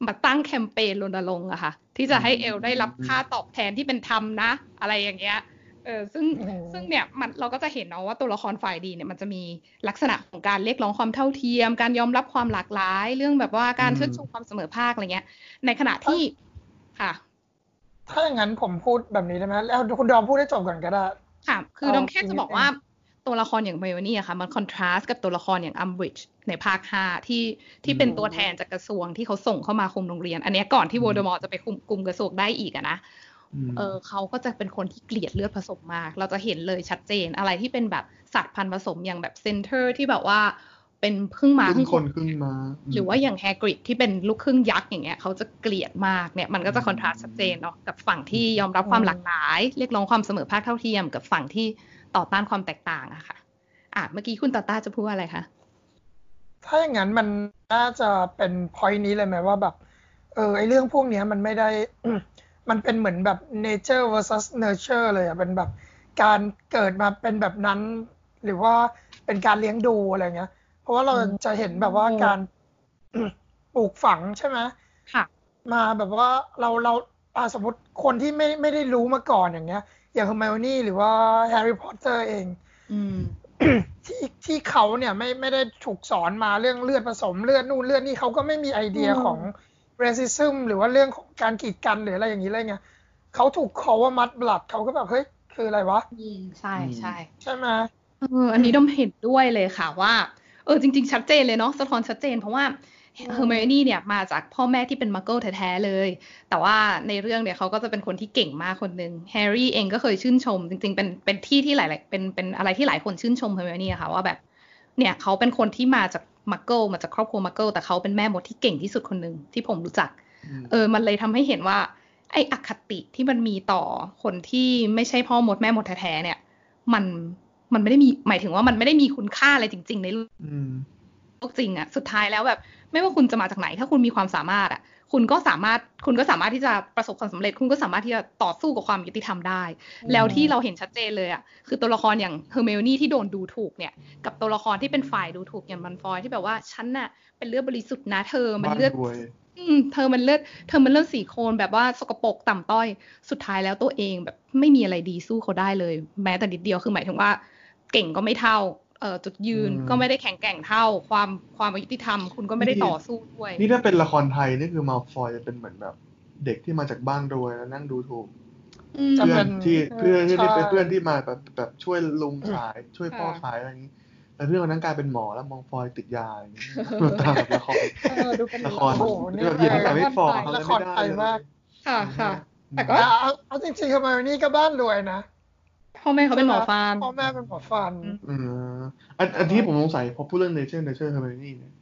มาตั้งแคมเปญรณรงค์อะค่ะ ที่จะให้เอลได้รับค่าตอบแทนที่เป็นธรรมนะ อะไรอย่างเงี้ยเอออซึ่งซึ่งเนี่ยมันเราก็จะเห็นเนาะว่าตัวละครฝ่ายดีเนี่ยมันจะมีลักษณะของการเรียกร้องความเท่าเทียม การยอมรับความหลากหลาย เรื่องแบบว่าการเชิดชูความเสมอภาคอะไรเงี้ย ในขณะที่ค่ะ
ถ้าอย่างนั้นผมพูดแบบนี้ได้ไหมแล้วคุณดอมพูดได้จบก่อนก็ได้
ค่ะ คือดอมแค่จะบอกว่าตัวละครอย่างเมลนี่อะค่ะ มันคอนทราสต์กับตัวละครอย่างอัมบริดจ์ในภาคห้าที่ที่เป็นตัวแทนจากกระทรวงที่เขาส่งเข้ามาคุมโรงเรียน อันนี้ก่อนที่โวลเดอมอร์จะไปคุมกลุ่มกระทรวงได้อีกอะนะ เออเขาก็จะเป็นคนที่เกลียดเลือดผสมมาก เราจะเห็นเลยชัดเจนอะไรที่เป็นแบบสัตว์พันธุ์ผสมอย่างแบบเซนทอร์ที่แบบว่าเป็นครึ่งม้า
ครึ่งคนครึ่งม้า
หรือว่าอย่างแฮกริดที่เป็นลูกครึ่งยักษ์อย่างเงี้ยเขาจะเกลียดมากเนี่ยมันก็จะ contrast ชัดเจนเนาะกับฝั่งที่ยอมรับความหลากหลาย เรียกร้องความเสมอภาคเท่าเทียม กับฝั่งที่ต่อต้านความแตกต่างอะค่ะ อะเมื่อกี้คุณตาตาจะพูดอะไรคะ
ถ้าอย่างนั้นมันน่าจะเป็นพอยนี้เลยไหมว่าแบบ เออไอเรื่องพวกนี้มันไม่ได้ มันเป็นเหมือนแบบ nature versus nurture เลยอะเป็นแบบการเกิดมาเป็นแบบนั้น หรือว่าเป็นการเลี้ยงดูอะไรเงี้ย เพราะว่าเราจะเห็นแบบว่าการปลูกฝังใช่ไหม
ค่ะ
มาแบบว่าเราเราสมมติคนที่ไม่ไม่ได้รู้มาก่อนอย่างเงี้ย อย่างเฮอร์ไมโอนี่หรือว่าแฮร์รี่พอตเตอร์เองที่ที่เขาเนี่ยไม่ไม่ได้ถูกสอนมาเรื่องเลือดผสมเลือดนู่นเลือดนี่เขาก็ไม่มีไอเดียของ racism หรือว่าเรื่องของการกีดกันหรืออะไรอย่างนี้เลยไงเขาถูก call ว่า mudblood เขาก็แบบเฮ้ยคืออะไรวะ
ใช่ใช่
ใช่ไหม
เอออันนี้ต้องเห็นด้วยเลยค่ะว่า เออจริง ๆ ชัดเจนเลยเนาะสะท้อนชัดเจนเพราะว่าเฮอร์ไมโอนี่เนี่ยมาจากพ่อแม่ที่เป็นมักเกิลแท้ๆเลย แต่ว่าในเรื่องเนี่ยเขาก็จะเป็นคนที่เก่งมากคนหนึ่งแฮร์รี่เองก็เคยชื่นชม จริง ๆ เป็นเป็นที่ที่หลายๆเป็นเป็นอะไรที่หลายคนชื่นชมเฮอร์ไมโอนี่ค่ะว่าแบบเนี่ยเขาเป็นคนที่มาจาก มักเกิลมาจากครอบครัวมักเกิลแต่เขาเป็นแม่มดที่เก่งที่สุดคนหนึ่งที่ผมรู้จัก เออ มันเลยทำให้เห็นว่า ไอ้อคติที่มันมีต่อคนที่ไม่ใช่พ่อมดแม่มดแท้ๆเนี่ย มันมันไม่ได้มีหมายถึงว่ามันไม่ได้มีคุณค่าอะไรจริง ๆ ในโลกจริงอะสุดท้ายแล้วแบบ ไม่ว่าคุณจะมาจากไหน ถ้าคุณมีความสามารถอะ คุณก็สามารถคุณก็สามารถที่จะประสบความสำเร็จ คุณก็สามารถที่จะต่อสู้กับความยุติธรรมได้ แล้วที่เราเห็นชัดเจนเลยอะคือตัวละครอย่างเฮอร์ไมโอนี่ที่โดนดูถูกเนี่ย กับตัวละครที่เป็นฝ่ายดูถูกอย่างมัลฟอยที่แบบว่าฉันน่ะเป็นเลือดบริสุทธิ์นะเธอมันเลือดเธอมันเลือดเธอมันเลือดสีโคลนแบบว่าสกปรกต่ำต้อยสุดท้ายแล้วตัวเองแบบไม่มีอะไรดีสู้เขาได้เลย แม้แต่นิดเดียวคือหมายถึงว่า เก่งก็ไม่เท่าเอ่อ จุดยืนก็ไม่ได้แข็งแกร่งเท่า ความความอยุติธรรม คุณก็ไม่ได้ต่อสู้ด้วย
นี่ถ้าเป็นละครไทยนี่คือมัลฟอยจะเป็นเหมือนแบบ เด็กที่มาจากบ้านรวยแล้วนั่งดูถูกเพื่อนที่เพื่อนที่เป็นเพื่อนที่มาแบบแบบช่วยลุงขายช่วยพ่อขายอะไรอย่างนี้แต่เรื่องนั้นกลายเป็นหมอแล้วมองฟอยติดยาอย่างนี้ตามละครละครแบบหยิบแต่ไม่ฟอ
เขาไม่ได้มาก
ค่ะค่ะแต่ก็
เอาจริงๆทำไมนี่ก็บ้านรวยนะ
พ่อแม่เขาเป็นหมอฟัน
พ่อแม่เป็นหมอฟัน
อืมอันอันที่ผมสงสัยพอพูดเรื่องเนเจอร์เนเจอร์เฮอร์เมนี่เนี่ย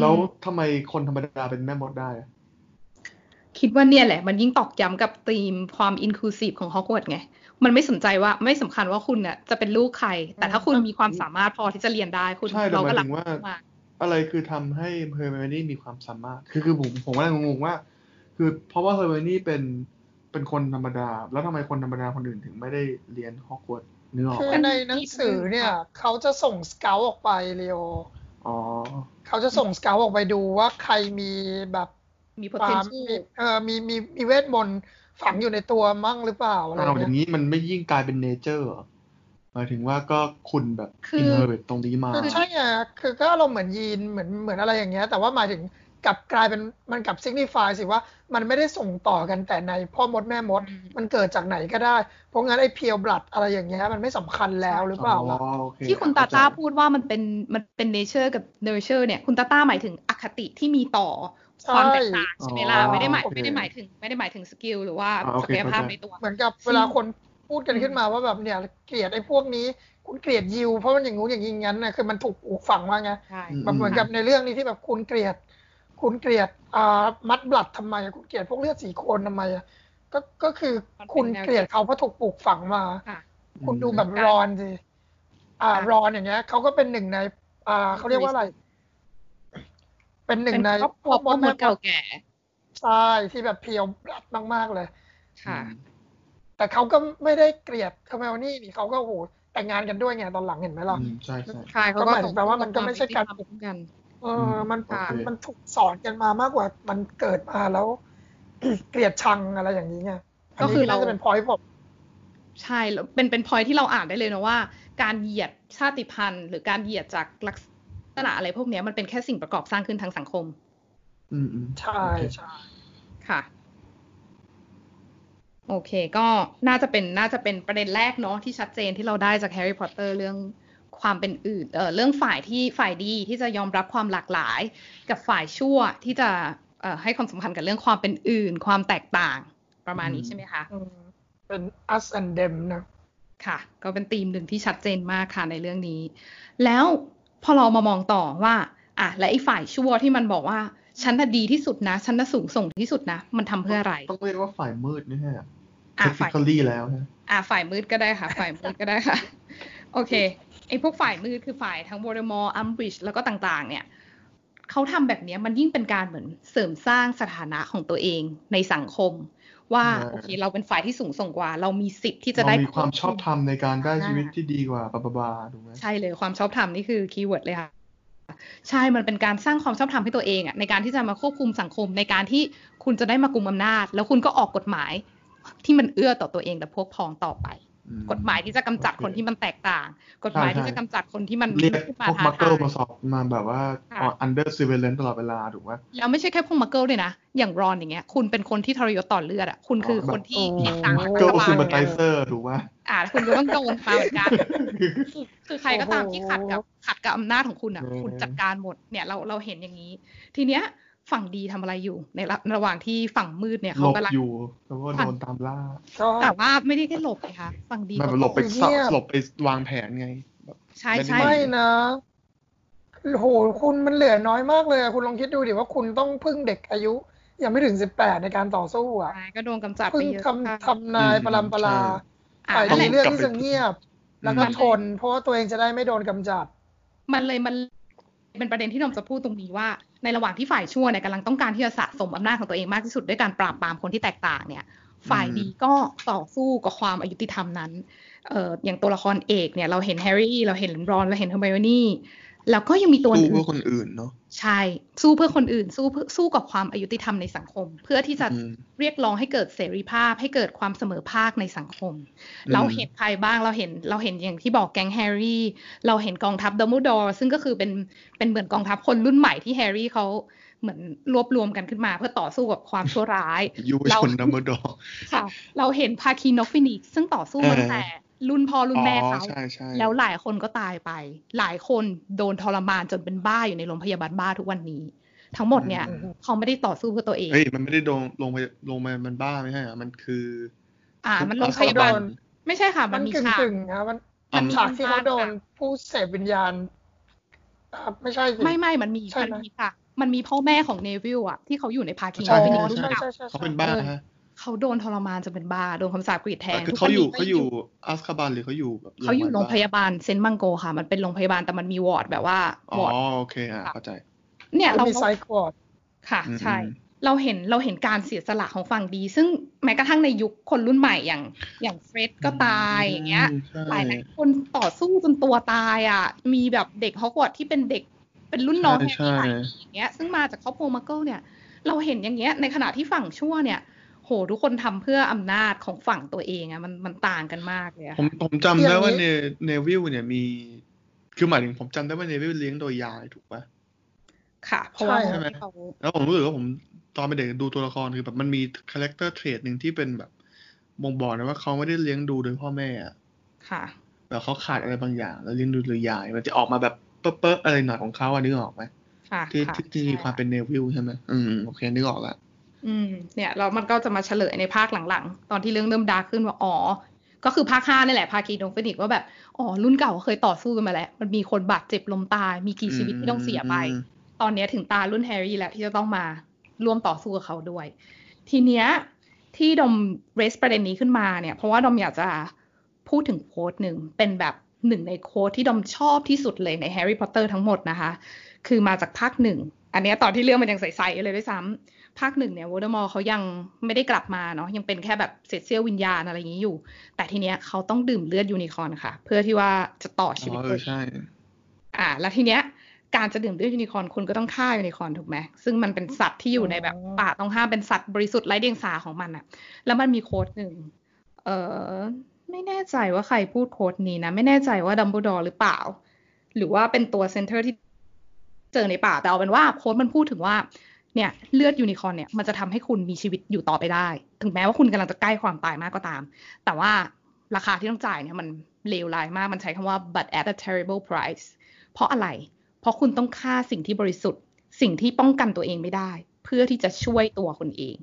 แล้วทำไมคนธรรมดาเป็นแม่มดได้
คิดว่าเนี่ยแหละ มันยิ่งตอกย้ำกับธีมความ inclusive ของฮอกวอตส์ไง มันไม่สนใจว่าไม่สำคัญว่าคุณเนี่ยจะเป็นลูกใคร แต่ถ้าคุณมีความสามารถพอที่จะเรียนได้คุณ
เรา
ก็
รับมาอะไรคือทำให้เฮอร์ไมโอนี่มีความสามารถ คือคือผมผมก็เลยงงว่า คือเพราะว่าเฮอร์ไมโอนี่เป็นเป็นคนธรรมดา แล้วทำไมคนธรรมดาคนอื่นถึงไม่ได้เรียนฮอกวอตส์
นึกออกคือในหนังสือเนี่ย เขาจะส่ง scout ออกไปเรียวเขาจะส่ง scout ออกไปดูว่าใครมีแบบ
มี
potential เออมีมีมีเวทมนต์ฝังอยู่ในตัวมั่งหรือเปล่าอะไร
อย่างนี้มันไม่ยิ่งกลายเป็น nature หมายถึงว่าก็คุณแบบ inherit ตรงนี้มา
คือใช่ไงคือก็เราเหมือนยีนเหมือนเหมือนอะไรอย่างเงี้ย แต่ว่าหมายถึง กลับกลายเป็นมันกลับ signify สิว่ามันไม่ได้ส่งต่อกันแต่ในพ่อมดแม่มด มันเกิดจากไหนก็ได้ เพราะงั้นไอ้ pureblood อะไรอย่างเงี้ยมันไม่สำคัญแล้วหรือเปล่าล่ะ
ที่คุณตาต้าพูดว่ามันเป็นมันเป็น nature กับ nurture เนี่ยคุณตาต้าหมายถึงอคติที่มีต่อความแตกต่างใช่ไหมล่ะไม่ได้หมายไม่ได้หมายถึงไม่ได้หมายถึง skill หรือว่าศักยภาพในตัว
เหมือนกับเวลาคนพูดกันขึ้นมาว่าแบบเนี่ยเกลียดไอ้พวกนี้คุณเกลียดยิวเพราะมันอย่างงู้นอย่างนี้งั้นนะคือมันถูกปลูกฝังมาไงแบบเหมือนกับในเรื่องนี้ที่แบบคุณเกลียด คุณเกลียดอ่า Mudblood ทำไมคุณเกลียดพวกเลือดสีโคลนทำไมอะก็ก็คือคุณเกลียดเขาเพราะถูกปลูกฝังมา คุณดูแบบรอนสิอ่ารอนอย่างเงี้ยเขาก็เป็นหนึ่งใน อ่าเขาเรียกว่าอะไร เป็นหนึ่งใน
พวกมดเก่าแก่
ใช่ที่แบบเพียวบลัดมาก ๆ เลย
ค่ะ
แต่เขาก็ไม่ได้เกลียดคาเมลนี่นี่เขาก็โหแต่งงานกันด้วยไงตอนหลังเห็นไหมล่ะ
ใช่
ใช่
เขาก็หมายถึงแปลว่ามันก็ไม่ใช่การ
ปลุกกัน
เออมันมันถูกสอนกันมามากกว่า มันเกิดมาแล้ว เกลียดชังอะไรอย่างนี้ไงก็คือเราจะเป็นพอยต์ผม
ใช่แล้วเป็นเป็นพอยที่เราอ่านได้เลยนะว่า การเหยียดชาติพันธุ์ หรือการเหยียดจากลักษณะอะไรพวกนี้มันเป็นแค่สิ่งประกอบสร้างขึ้นทางสังคม
อืมอืม
ใช่ใช่
ค่ะ โอเค ก็น่าจะเป็นน่าจะเป็นประเด็นแรกเนาะที่ชัดเจนที่เราได้จากแฮร์รี่พอตเตอร์เรื่อง ความเป็นอื่นเอ่อเรื่องฝ่ายที่ฝ่ายดีที่จะยอมรับความหลากหลาย กับฝ่ายชั่วที่จะเอ่อให้ความสำคัญกับเรื่องความเป็นอื่น ความแตกต่างประมาณนี้ใช่ไหมคะ
อืมเป็น us and them นะ
ค่ะ ก็เป็นธีมหนึ่งที่ชัดเจนมากค่ะในเรื่องนี้ แล้วพอเรามามองต่อว่าอะและไอ้ฝ่ายชั่วที่มันบอกว่าฉันน่ะดีที่สุดนะ ฉันน่ะสูงส่งที่สุดนะ มันทำเพื่ออะไร
ต้องเรียกว่าฝ่ายมืดนี่ฮะ
อะ
เทคนิ
ฝ่าย
คอลี่แล้วฮะ
อะฝ่ายมืดก็ได้ค่ะ ฝ่ายมืดก็ได้ค่ะ โอเค ไอ้พวกฝ่ายมืดคือฝ่ายทั้งโวลเดอมอร์อัมบริดจ์แล้วก็ต่างๆ เนี่ยเขาทำแบบเนี้ยมันยิ่งเป็นการเหมือนเสริมสร้างสถานะของตัวเองในสังคม ว่า
อ่า
โอเคเราเป็นฝ่ายที่สูงส่งกว่า เรามีสิทธิ์ที่จะ
เรา
ได้
มีความชอบธรรมในการได้
อ่า
ชีวิตที่ดีกว่าบาบาบาถูกไหม
ใช่เลยความชอบธรรมนี่คือ keyword เลยค่ะใช่มันเป็นการสร้างความชอบธรรมให้ตัวเองอะในการที่จะมาควบคุมสังคมในการที่คุณจะได้มากุมอำนาจ แล้วคุณก็ออกกฎหมายที่มันเอื้อต่อตัวเองและพวกพ้องต่อไป
อืม
กฎหมายที่จะกำจัด
โอเค
คนที่มันแตกต่าง กฎหมาย
ใช่
ที่จะกำจัดคนที่มัน
เรียก
ขึ้น
พวก
ท้
มักเกิล
ทย
มาสอบมาแบบว่า
ค่ะ
under surveillance ตลอดเวลาถูกไหม
แล้วไม่ใช่แค่พวกมักเกิลด้วยนะ อย่างรอนอย่างเงี้ย คุณเป็นคนที่ทรยศต่อเลือดอะคุณคือคนที่เห็นต่าง
โอ้
กับ
เกิ
รั
ล
ฐบา
ซิ
ล
ม b ไ t เซอร์ถูกไหม
อ่าคุณก็ต้องโดนมาเหมือนกันคือคือใครก็ตามที่ขัดกับขัดกับอำนาจของคุณอะ
เออ
คุณจัดการหมดเนี่ยเราเราเห็นอย่างนี้ ทีเนี้ย ฝั่งดีทำอะไรอยู่ ในระระหว่างที่ฝั่งมืดเนี่ย
หล
เขา
บ
กำลัง
อยู่แล้วก็โดนตามล่า
ก็
แต่ว่าไม่ได้แค่หลบนะคะฝั่งดี
มัน
เขา
หลบไป
เงี
สอบ
ยบ
หลบไปวางแผนไงแบบ
ใช่ใช่
ไม่
ไม่
ได้
นะโหคุณมันเหลือน้อยมากเลยอะคุณลองคิดดูดิว่าคุณต้องพึ่งเด็กอายุ ยังไม่ถึงสิบแปดในการต่อสู้อะ
ใช่ก็โดนกำจัดไป
พึ่ง
เยอะ
ทำทำนายปรำปรา
อะ
ฝ่าย
นั่นแห
ดี
ละ
เลือกที่จะเงียบ แล้วก็
มัน
ทนเพราะว่าตัวเองจะได้ไม่โดนกำจัด
มันเลยมัน เป็นประเด็นที่นมจะพูดตรงนี้ว่า ในระหว่างที่ฝ่ายชั่วเนี่ยกำลังต้องการที่จะสะสมอำนาจของตัวเองมากที่สุดด้วยการปราบปรามคนที่แตกต่างเนี่ย ฝ่ายดีก็ต่อสู้กับความอยุติธรรมนั้นเอ่ออย่างตัวละครเอกเนี่ยเราเห็นแฮร์รี่เราเห็นรอนเราเห็นเฮอร์ไมโอนี่ แล้วก็ยังมีตัว
สู้
อื่
เพื่อนคนอื่นเนาะ
ใช่ สู้เพื่อคนอื่น สู้เพื่อสู้กับความอยุติธรรมในสังคม เพื่อที่จะ
อืม
เรียกร้องให้เกิดเสรีภาพ ให้เกิดความเสมอภาคในสังคม เราเห็นใครบ้างเราเห็นเราเห็นอย่างที่บอกแก๊งแฮร์รี่ เราเห็นกองทัพดัมเบิลดอร์ซึ่งก็คือเป็นเป็นเหมือนกองทัพคนรุ่นใหม่ที่แฮร์รี่เขาเหมือนรวบรวมกันขึ้นมา เพื่อต่อสู้กับความชั่วร้าย
ยูว
เรา
ชนดัมเบิลดอร์
ค่ะ เราเห็นภาคีนกฟีนิกซ์ซึ่งต่อสู้มา
เออ
ตั้งแต่ รุ่นพ่อรุ่นแม่เขา
ใช่ใช่
แล้วหลายคนก็ตายไป หลายคนโดนทรมานจนเป็นบ้าอยู่ในโรงพยาบาลบ้าทุกวันนี้ ทั้งหมดเนี่ย
อืม
เขาไม่ได้ต่อสู้เพื่อตัวเอง
เฮ้ยมันไม่ได้โดนลงไปลงไปมันบ้าไม่ใช่เหรอมันคือ
อ่า มันโรง
เอา
พยาบาล
โดน
ไม่ใช่ค่ะ
มั
มันนมี
กึ่ง
ฉาก
กึ่งๆนะมัน
มันมี
ฉากที่เขาโดน
ฉาก
ผู้เสพวิญญาณอะไม่ใช่สิ
ไม่ไม่มันมี
ใช่
มัน
ไหม
มีค่ะ มันมีพ่อแม่ของเนวิลอะที่เขาอยู่ในพาคีน
ใช่
อฟฟินิก
อ๋อ
รุ่น
ใช่
เก่า
ใช่ใช่
เขาเป็นบ้าฮะ
เขาโดนทรมานจนเป็นบ้าโดนคำสาปกรีดแทง
คือ
ทุก
เขา
วัน
อยู่
นี้ก็
เขาอยู่อัสคาบันหรือเขาอยู่แบบ
เขาอยู่โรงพยาบาลเซนต์มังโกค่ะ มันเป็นโรงพยาบาลแต่มันมีวอร์ดแบบว่า
อ๋อ
วอร์ด
โอเคอะเข้าใจ
เนี่ยเรา
มีไซควอร์ด
ค่ะ
อืม
ใช่
อืม
เราเห็นเราเห็นการเสียสละของฝั่งดี ซึ่งแม้กระทั่งในยุคคนรุ่นใหม่อย่าง อย่างเฟร็ดก็ตายอย่างเงี้ย
อืมใช่
หลายหลายคนต่อสู้จนตัวตายอะ มีแบบเด็กฮอกวอตส์ที่เป็นเด็กเป็นรุ่นน้อง
ใช่
แฮร์รี่หลาย
ใช่
ปีอย่างเงี้ย ซึ่งมาจากครอบครัวมักเกิลเนี่ย เราเห็นอย่างเงี้ยในขณะที่ฝั่งชั่วเนี่ย โหทุกคนทำเพื่ออำนาจของฝั่งตัวเองอะมันมันต่างกันมากเลยอะ
ผมผมจำได้
ย่าง
ว่า
นี้
เนเนวิลเนี่ยมี คือหมายถึงผมจำได้ว่าเนวิลเลี้ยงโดยยายถูกปะ
ค่ะเพราะว่า
ใช่
ที่เขา
แล้วผมรู้สึกว่าผมตอนเป็นเด็กดูตัวละครคือแบบมันมี character trait หนึ่งที่เป็นแบบบ่งบอกนะว่าเขาไม่ได้เลี้ยงดูโดยพ่อแม่อะ
ค่ะ
แบบเขาขาดอะไรบางอย่าง แล้วเลี้ยงดูโดยยาย มันจะออกมาแบบเป๊ะๆอะไรหน่อยของเขาอะนึกออกไหม
ค่ะ
ที่
ค่ะ
ที่ที่มี
ใช่
ความเป็นเนวิลใช่ไหมอืมโอเคนึกออกละ
อืมเนี่ยแล้วมันก็จะมาเฉลยในภาคหลังๆ ตอนที่เรื่องเริ่ม dark ขึ้นว่าอ๋อ ก็คือภาคห้านี่แหละภาคีนกฟีนิกซ์ว่าแบบอ๋อรุ่นเก่าเคยต่อสู้กันมาแล้วมันมีคนบาดเจ็บล้มตาย มีกี่ชีวิตที่ต้องเสียไป ตอนนี้ถึงตารุ่นแฮร์รี่แล้วที่จะต้องมาร่วมต่อสู้กับเขาด้วย ทีเนี้ยที่ดม raise ประเด็นนี้ขึ้นมาเนี่ย เพราะว่าดมอยากจะพูดถึง quote หนึ่งเป็นแบบหนึ่งใน quote ที่ดมชอบที่สุดเลยในแฮร์รี่พอตเตอร์ทั้งหมดนะคะ คือมาจากภาคหนึ่ง อันเนี้ยตอนที่เรื่องมันยังใสๆเลยด้วยซ้ำ ภาคหนึ่งเนี่ยโวลเดอมอร์เขายังไม่ได้กลับมาเนาะยังเป็นแค่แบบเศษเสี้ยววิญญาณอะไรอย่างนี้อยู่ แต่ทีเนี้ยเขาต้องดื่มเลือดยูนิคอร์นค่ะ เพื่อที่ว่าจะต่อชีวิต
อ๋อเออ
ตัวเอง
ใช่
อ่า แล้วทีเนี้ยการจะดื่มเลือดยูนิคอร์นคุณก็ต้องฆ่ายูนิคอร์นถูกไหมซึ่งมันเป็นสัตว์ที่อยู่ในแบบ
อ๋อ
ป่าต้องห้ามเป็นสัตว์บริสุทธิ์ไร้เดียงสาของมันอะแล้วมันมี quote หนึ่งเออไม่แน่ใจว่าใครพูด quote นี้นะ ไม่แน่ใจว่าดัมเบิลดอร์หรือเปล่า หรือว่าเป็นตัวเซนเตอร์ที่เจอในป่าแต่เอาเป็นว่า quote มันพูดถึงว่า เนี่ยเลือดยูนิคอร์นเนี่ยมันจะทำให้คุณมีชีวิตอยู่ต่อไปได้ ถึงแม้ว่าคุณกำลังจะใกล้ความตายมากก็ตาม แต่ว่าราคาที่ต้องจ่ายเนี่ยมันเลวร้ายมากมันใช้คำว่า but at a terrible price เพราะอะไร เพราะคุณต้องฆ่าสิ่งที่บริสุทธิ์ สิ่งที่ป้องกันตัวเองไม่ได้ เพื่อที่จะช่วยตัวคนเอง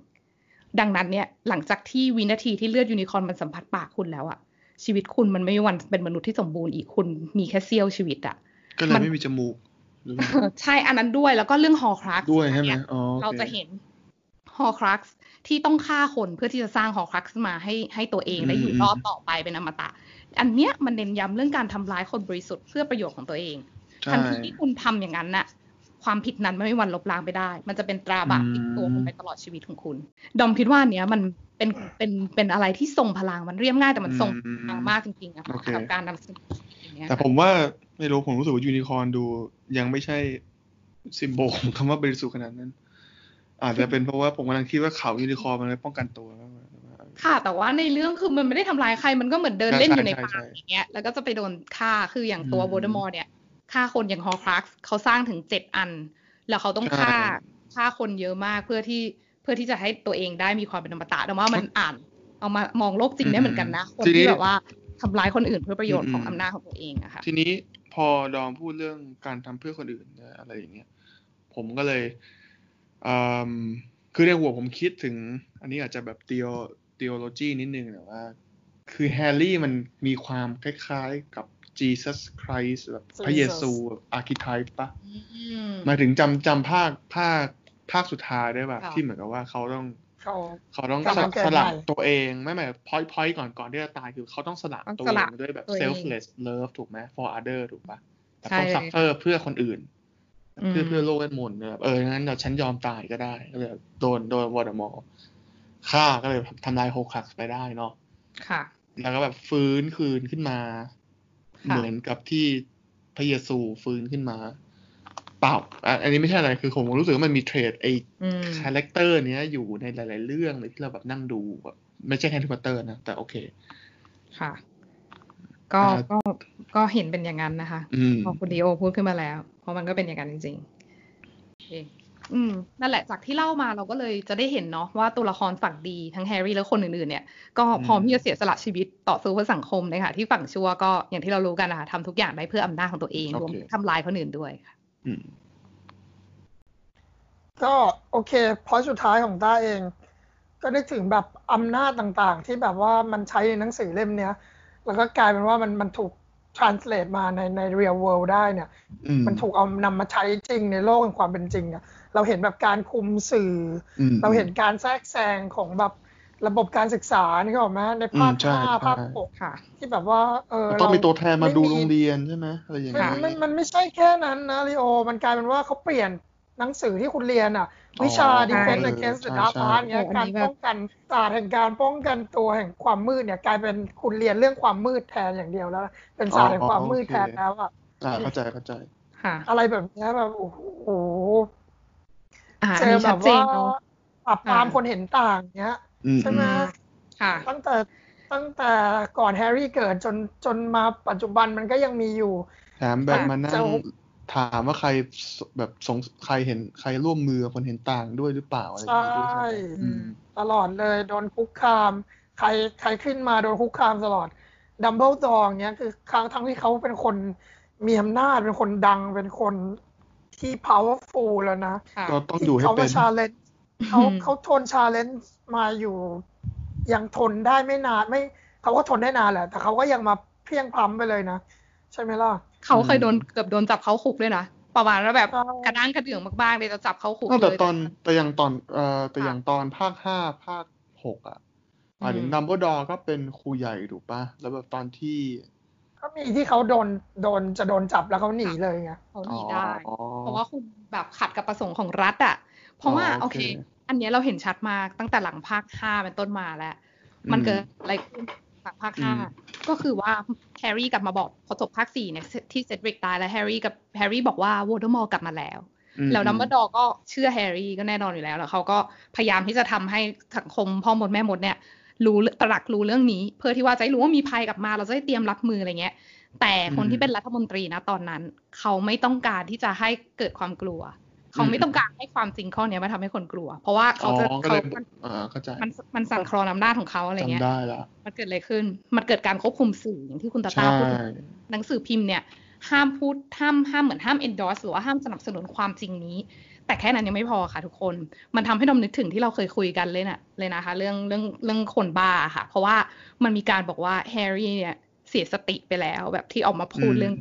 ดังนั้นเนี่ยหลังจากที่วินาทีที่เลือดยูนิคอร์นมันสัมผัสปากคุณแล้วอะชีวิตคุณมันไม่มีวันเป็นมนุษย์ที่สมบูรณ์อีกคุณมีแค่เสี้ยวชีวิตอะ
ก็เลยไม่มีจมูก
ใช่อันนั้นด้วยแล้วก็เรื่องฮอครัก
ด้วยใช่ไหมอ๋อ
เราจะเห็นฮอครักที่ต้องฆ่าคนเพื่อที่จะสร้างฮอครักมาให้ให้ตัวเองได้อยู่รอดต่อไปเป็นอมตะ อันเนี้ยมันเน้นย้ำเรื่องการทำร้ายคนบริสุทธิ์เพื่อประโยชน์ของตัวเองทันทีที่คุณทำอย่างนั้นน่ะ ความผิดนั้นไม่มีวันลบล้างไปได้ มันจะเป็นตราบาปติดตัวคุณไปตลอดชีวิตของคุณ ดอมคิดว่าเนี้ยมันเป็นเป็นเป็นอะไรที่ทรงพลังมันเรียบง่ายแต่มันทรงพลังมากจริงๆอะกับการนำเสนอ
แต่ผมว่า ไม่รู้ผมรู้สึกว่ายูนิคอร์นดูยังไม่ใช่ symbol ของคำว่าบริสุทธิ์ขนาดนั้น อาจจะเป็นเพราะว่าผมกำลังคิดว่าเขายูนิคอร์นมันป้องกันตัว
ค่ะ แต่ว่าในเรื่องคือมันไม่ได้ทำลายใครมันก็เหมือนเดินเล่นอยู่ในป่าอย่างเงี้ย แล้วก็จะไปโดนฆ่าคืออย่างตัวโวลเดอมอร์เนี่ยฆ่าคนอย่างฮอร์ครักซ์เขาสร้างถึงเจ็ดอัน แล้วเขาต้องฆ่าฆ่าคนเยอะมากเพื่อที่เพื่อที่จะให้ตัวเองได้มีความเป็นธรรมตะแต่ว่ามันอ่านเอามามองโลกจริงได้เหมือนกันนะคนที่แบบว่าทำร้ายคนอื่นเพื่อประโยชน์ของอำนาจของตัวเองอะค่ะ
ทีนี้ พอดอมพูดเรื่องการทำเพื่อคนอื่นอะไรอย่างเงี้ย ผมก็เลยคือในหัวผมคิดถึง อันนี้อาจจะแบบเตียเตียโลจีนิดนึงแต่ว่า คือแฮร์รี่มันมีความคล้ายๆกับ Jesus Christ แบบพระเยซูอาร์คิไทป์ปะมาถึงจำจำภาคภาคภาคสุดท้ายได้ป่ะ ที่เหมือนกับว่าเขาต้อง เขาเขาต้องสละตัวเองไม่หมายพอยพอยก่อนก่อนที่จะตายคือเขาต้องสละตัวเองด้วยแบบ selfless love ถูกไหม for other ถูกปะแต่ต้อง suffer เพื่อคนอื่น เพื่อเพื่อโลกเวทมนต์แบบเอองั้นเราฉันยอมตายก็ได้ก็เลยโดนโดนวอร์ดมอร์ฆ่าก็เลยทำลายโฮคัสไปได้เนาะ
ค่ะ
แล้วก็แบบฟื้นคืนขึ้นมา เหมือนกับที่พระเยซูฟื้นขึ้นมา เปล่าอันนี้ไม่ใช่อะไรคือผมรู้สึกว่ามันมี trait ไอ้ character เนี้ยอยู่ในหลาย ๆ เรื่องเลยที่เราแบบนั่งดูแบบไม่ใช่แค่แฮร์รี่พอตเตอร์นะ แต่โอเค
ค่ะ ก็ก็ก็เห็นเป็นอย่างนั้นนะคะพอคุณดีโอพูดขึ้นมาแล้ว เพราะมันก็เป็นอย่างนั้นจริงๆอืมนั่นแหละจากที่เล่ามาเราก็เลยจะได้เห็นเนาะว่าตัวละครฝั่งดีทั้งแฮร์รี่และคนอื่นๆ เนี่ย ก็พร้อมที่จะเสียสละชีวิตต่อสู้เพื่อสังคมเลยค่ะที่ฝั่งชั่วก็อย่างที่เรารู้กันนะคะทำทุกอย่างได้เพื่ออำนาจของตัวเองรวมทำลายคนอื่นด้วยค่ะ
ก็โอเคพอสุดท้ายของต้าเอง ก็นึกถึงแบบอำนาจต่างๆ ที่แบบว่ามันใช้ในหนังสือเล่มเนี้ย แล้วก็กลายเป็นว่ามันมันถูก translate มาในใน real world ได้เนี่ย มันถูกเอานำมาใช้จริงในโลกแห่งความเป็นจริงอะเราเห็นแบบการคุมสื่อ เราเห็นการแทรกแซงของแบบ ระบบการศึกษานี่ก็ออกมาในภาคห้าภาคหกค่ะ ที่แบบว่าเออ
ต้องมีตัวแทนมาดูโรงเรียนใช่ไหมอะไรอย่างเงี้
ยมันมันไม่ใช่แค่นั้นนะลีโอ มันกลายเป็นว่าเขาเปลี่ยนหนังสือที่คุณเรียนอะ วิชา defense against the dark art เนี่ยการป้องกันศาสตร์แห่งการป้องกันตัวแห่งความมืดเนี่ยกลายเป็นคุณเรียนเรื่องความมืดแทนอย่างเดียวแล้ว เป็นศาสตร์แห่งความมืดแทนแล้วอะ
เข้าใจเข้าใจ
อะไรแบบนี้แบบโอ้โหเจอแบบว่าปรับปรามคนเห็นต่างเนี้ย ใช่ไหมตั้งแต่ตั้งแต่ก่อนแฮร์รี่เกิดจนจนมาปัจจุบันมันก็ยังมีอยู่
แถมแบบมานั่งถามว่าใครแบบสงสัยใครเห็นใครร่วมมือคนเห็นต่างด้วยหรือเปล่าอะไร
อย่างเงี้ยใช่ตลอดเลยโดนคุกคาม ใครใครขึ้นมาโดนคุกคามตลอดดัมเบิลดอร์เนี้ยคือครั้งทั้งที่เขาเป็นคนมีอำนาจเป็นคนดังเป็นคนที่ powerful แล้วนะ
ก็ต้องอยู่ให้เป็น
เขา challenge เขาเขาทน challenge มาอยู่ ยังทนได้ไม่นานไม่เขาก็ทนได้นานแหละ แต่เขาก็ยังมาเพลี่ยงพล้ำไปเลยนะ ใช่ไหมล่ะ
เขาเคยโดนเกือบโดนจับเข้าคุกด้วยนะประมาณแล้วแบบกระด้างกระเดื่องมากๆเลยจะจับเข้าคุก
เลยแต่ตอนแต่อย่างตอนเอ่อแต่อย่างตอนภาคห้าภาคหกอะหมายถึงดัมเบิลดอร์ก็เป็นครูใหญ่ถูกปะแล้วแบบตอนที่
ก็มีที่เขาโดนโดนจะโดนจับแล้วเขาหนีเลยไง
เขาหนีได้ เพราะว่าคุณแบบขัดกับประสงค์ของรัฐอะ เพราะว่าโอเค อันนี้เราเห็นชัดมากตั้งแต่หลังภาคห้าเป็นต้นมาแล้ว มันเกิดอะไรขึ้นหลังภาคห้าก็คือว่าแฮร์รี่กลับมาบอกพอจบภาคสี่เนี่ยที่เซดริกตายแล้วแฮร์รี่กับแฮร์รี่บอกว่าโวลเดอมอร์กลับมาแล้ว แล้วดัมเบิลดอร์ก็เชื่อแฮร์รี่ก็แน่นอนอยู่แล้ว แล้วเขาก็พยายามที่จะทำให้สังคมพ่อมดแม่มดเนี่ย รู้ตระหนักรู้เรื่องนี้ เพื่อที่ว่าจะรู้ว่ามีภัยกลับมาเราจะได้เตรียมรับมืออะไรเงี้ย แต่คนที่เป็นรัฐมนตรีนะตอนนั้น เขาไม่ต้องการที่จะให้เกิดความกลัว เขาไม่ต้องการให้ความจริงข้อนี้มาทำให้คนกลัว เพราะว่าเขาจะ
เขามัน
มันสั่นคลอนอำนาจของเขาอะไรเงี้ย
ได้ละ
มันเกิดอะไรขึ้น มันเกิดการควบคุมสื่ออย่างที่คุณตาตาพูดหนังสือพิมพ์เนี่ย ห้ามพูดห้ามห้ามเหมือนห้าม endorse หรือว่าห้ามสนับสนุนความจริงนี้ แต่แค่นั้นยังไม่พอค่ะทุกคน มันทำให้ดมนึกถึงที่เราเคยคุยกันเลยนะ่ะเลยนะคะ เรื่องเรื่องเรื่องคนบ้าค่ะ เพราะว่ามันมีการบอกว่าแฮร์รี่เนี่ยเสียสติไปแล้วแบบที่ออกมาพูดเรื่อง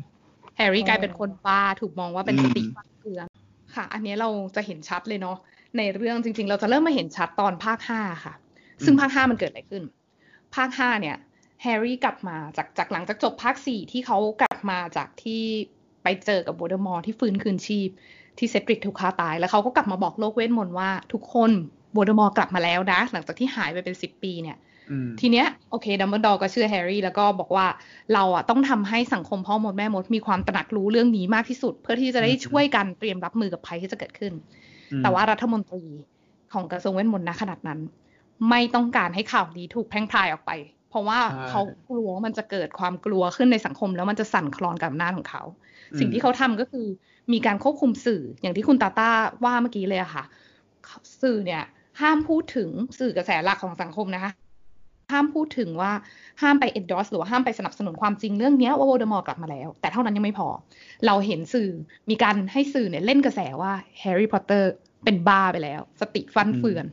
แฮร์รี่กลายเป็นคนบ้าถูกมองว่าเป็นสติฟั่นเฟือน ค่ะ อันนี้เราจะเห็นชัดเลยเนาะในเรื่องจริง ๆ เราจะเริ่มมาเห็นชัดตอนภาคห้าค่ะ ซึ่งภาคห้ามันเกิดอะไรขึ้น ภาคห้าเนี่ยแฮร์รี่กลับมาจากจากหลังจากจบภาคสี่ที่เขากลับมาจากที่ไปเจอกับโวลเดอมอร์ที่ฟื้นคืนชีพ ที่เซดริกถูกฆ่าตาย แล้วเขาก็กลับมาบอกโลกเวทมนต์ว่า ทุกคนโวลเดอมอร์กลับมาแล้วนะ หลังจากที่หายไปเป็นสิบปีเนี่ย ทีเนี้ยโอเคดัมเบิลดอร์ก็เชื่อแฮร์รี่แล้วก็บอกว่าเราอะต้องทำให้สังคมพ่อมดแม่มดมีความตระหนักรู้เรื่องนี้มากที่สุด เพื่อที่จะได้ช่วยกันเตรียมรับมือกับภัยที่จะเกิดขึ้น แต่ว่ารัฐมนตรีของกระทรวงเวทมนต์นะขณะนั้น ไม่ต้องการให้ข่าวนี้ถูกแพร่งพรายออกไป เพราะว่าเขากลัวมันจะเกิดความกลัวขึ้นในสังคม แล้วมันจะสั่นคลอนกับอำนาจของเขา สิ่งที่เขาทำก็คือมีการควบคุมสื่ออย่างที่คุณตาต้าว่าเมื่อกี้เลยอะค่ะ สื่อเนี่ยห้ามพูดถึงสื่อกระแสหลักของสังคมนะคะ ห้ามพูดถึงว่าห้ามไป endorse หรือว่าห้ามไปสนับสนุนความจริงเรื่องนี้ว่าโวลเดอมอร์กลับมาแล้ว แต่เท่านั้นยังไม่พอ เราเห็นสื่อมีการให้สื่อเนี่ยเล่นกระแสว่าแฮร์รี่พอตเตอร์เป็นบ้าไปแล้ว สติฟันเฟือน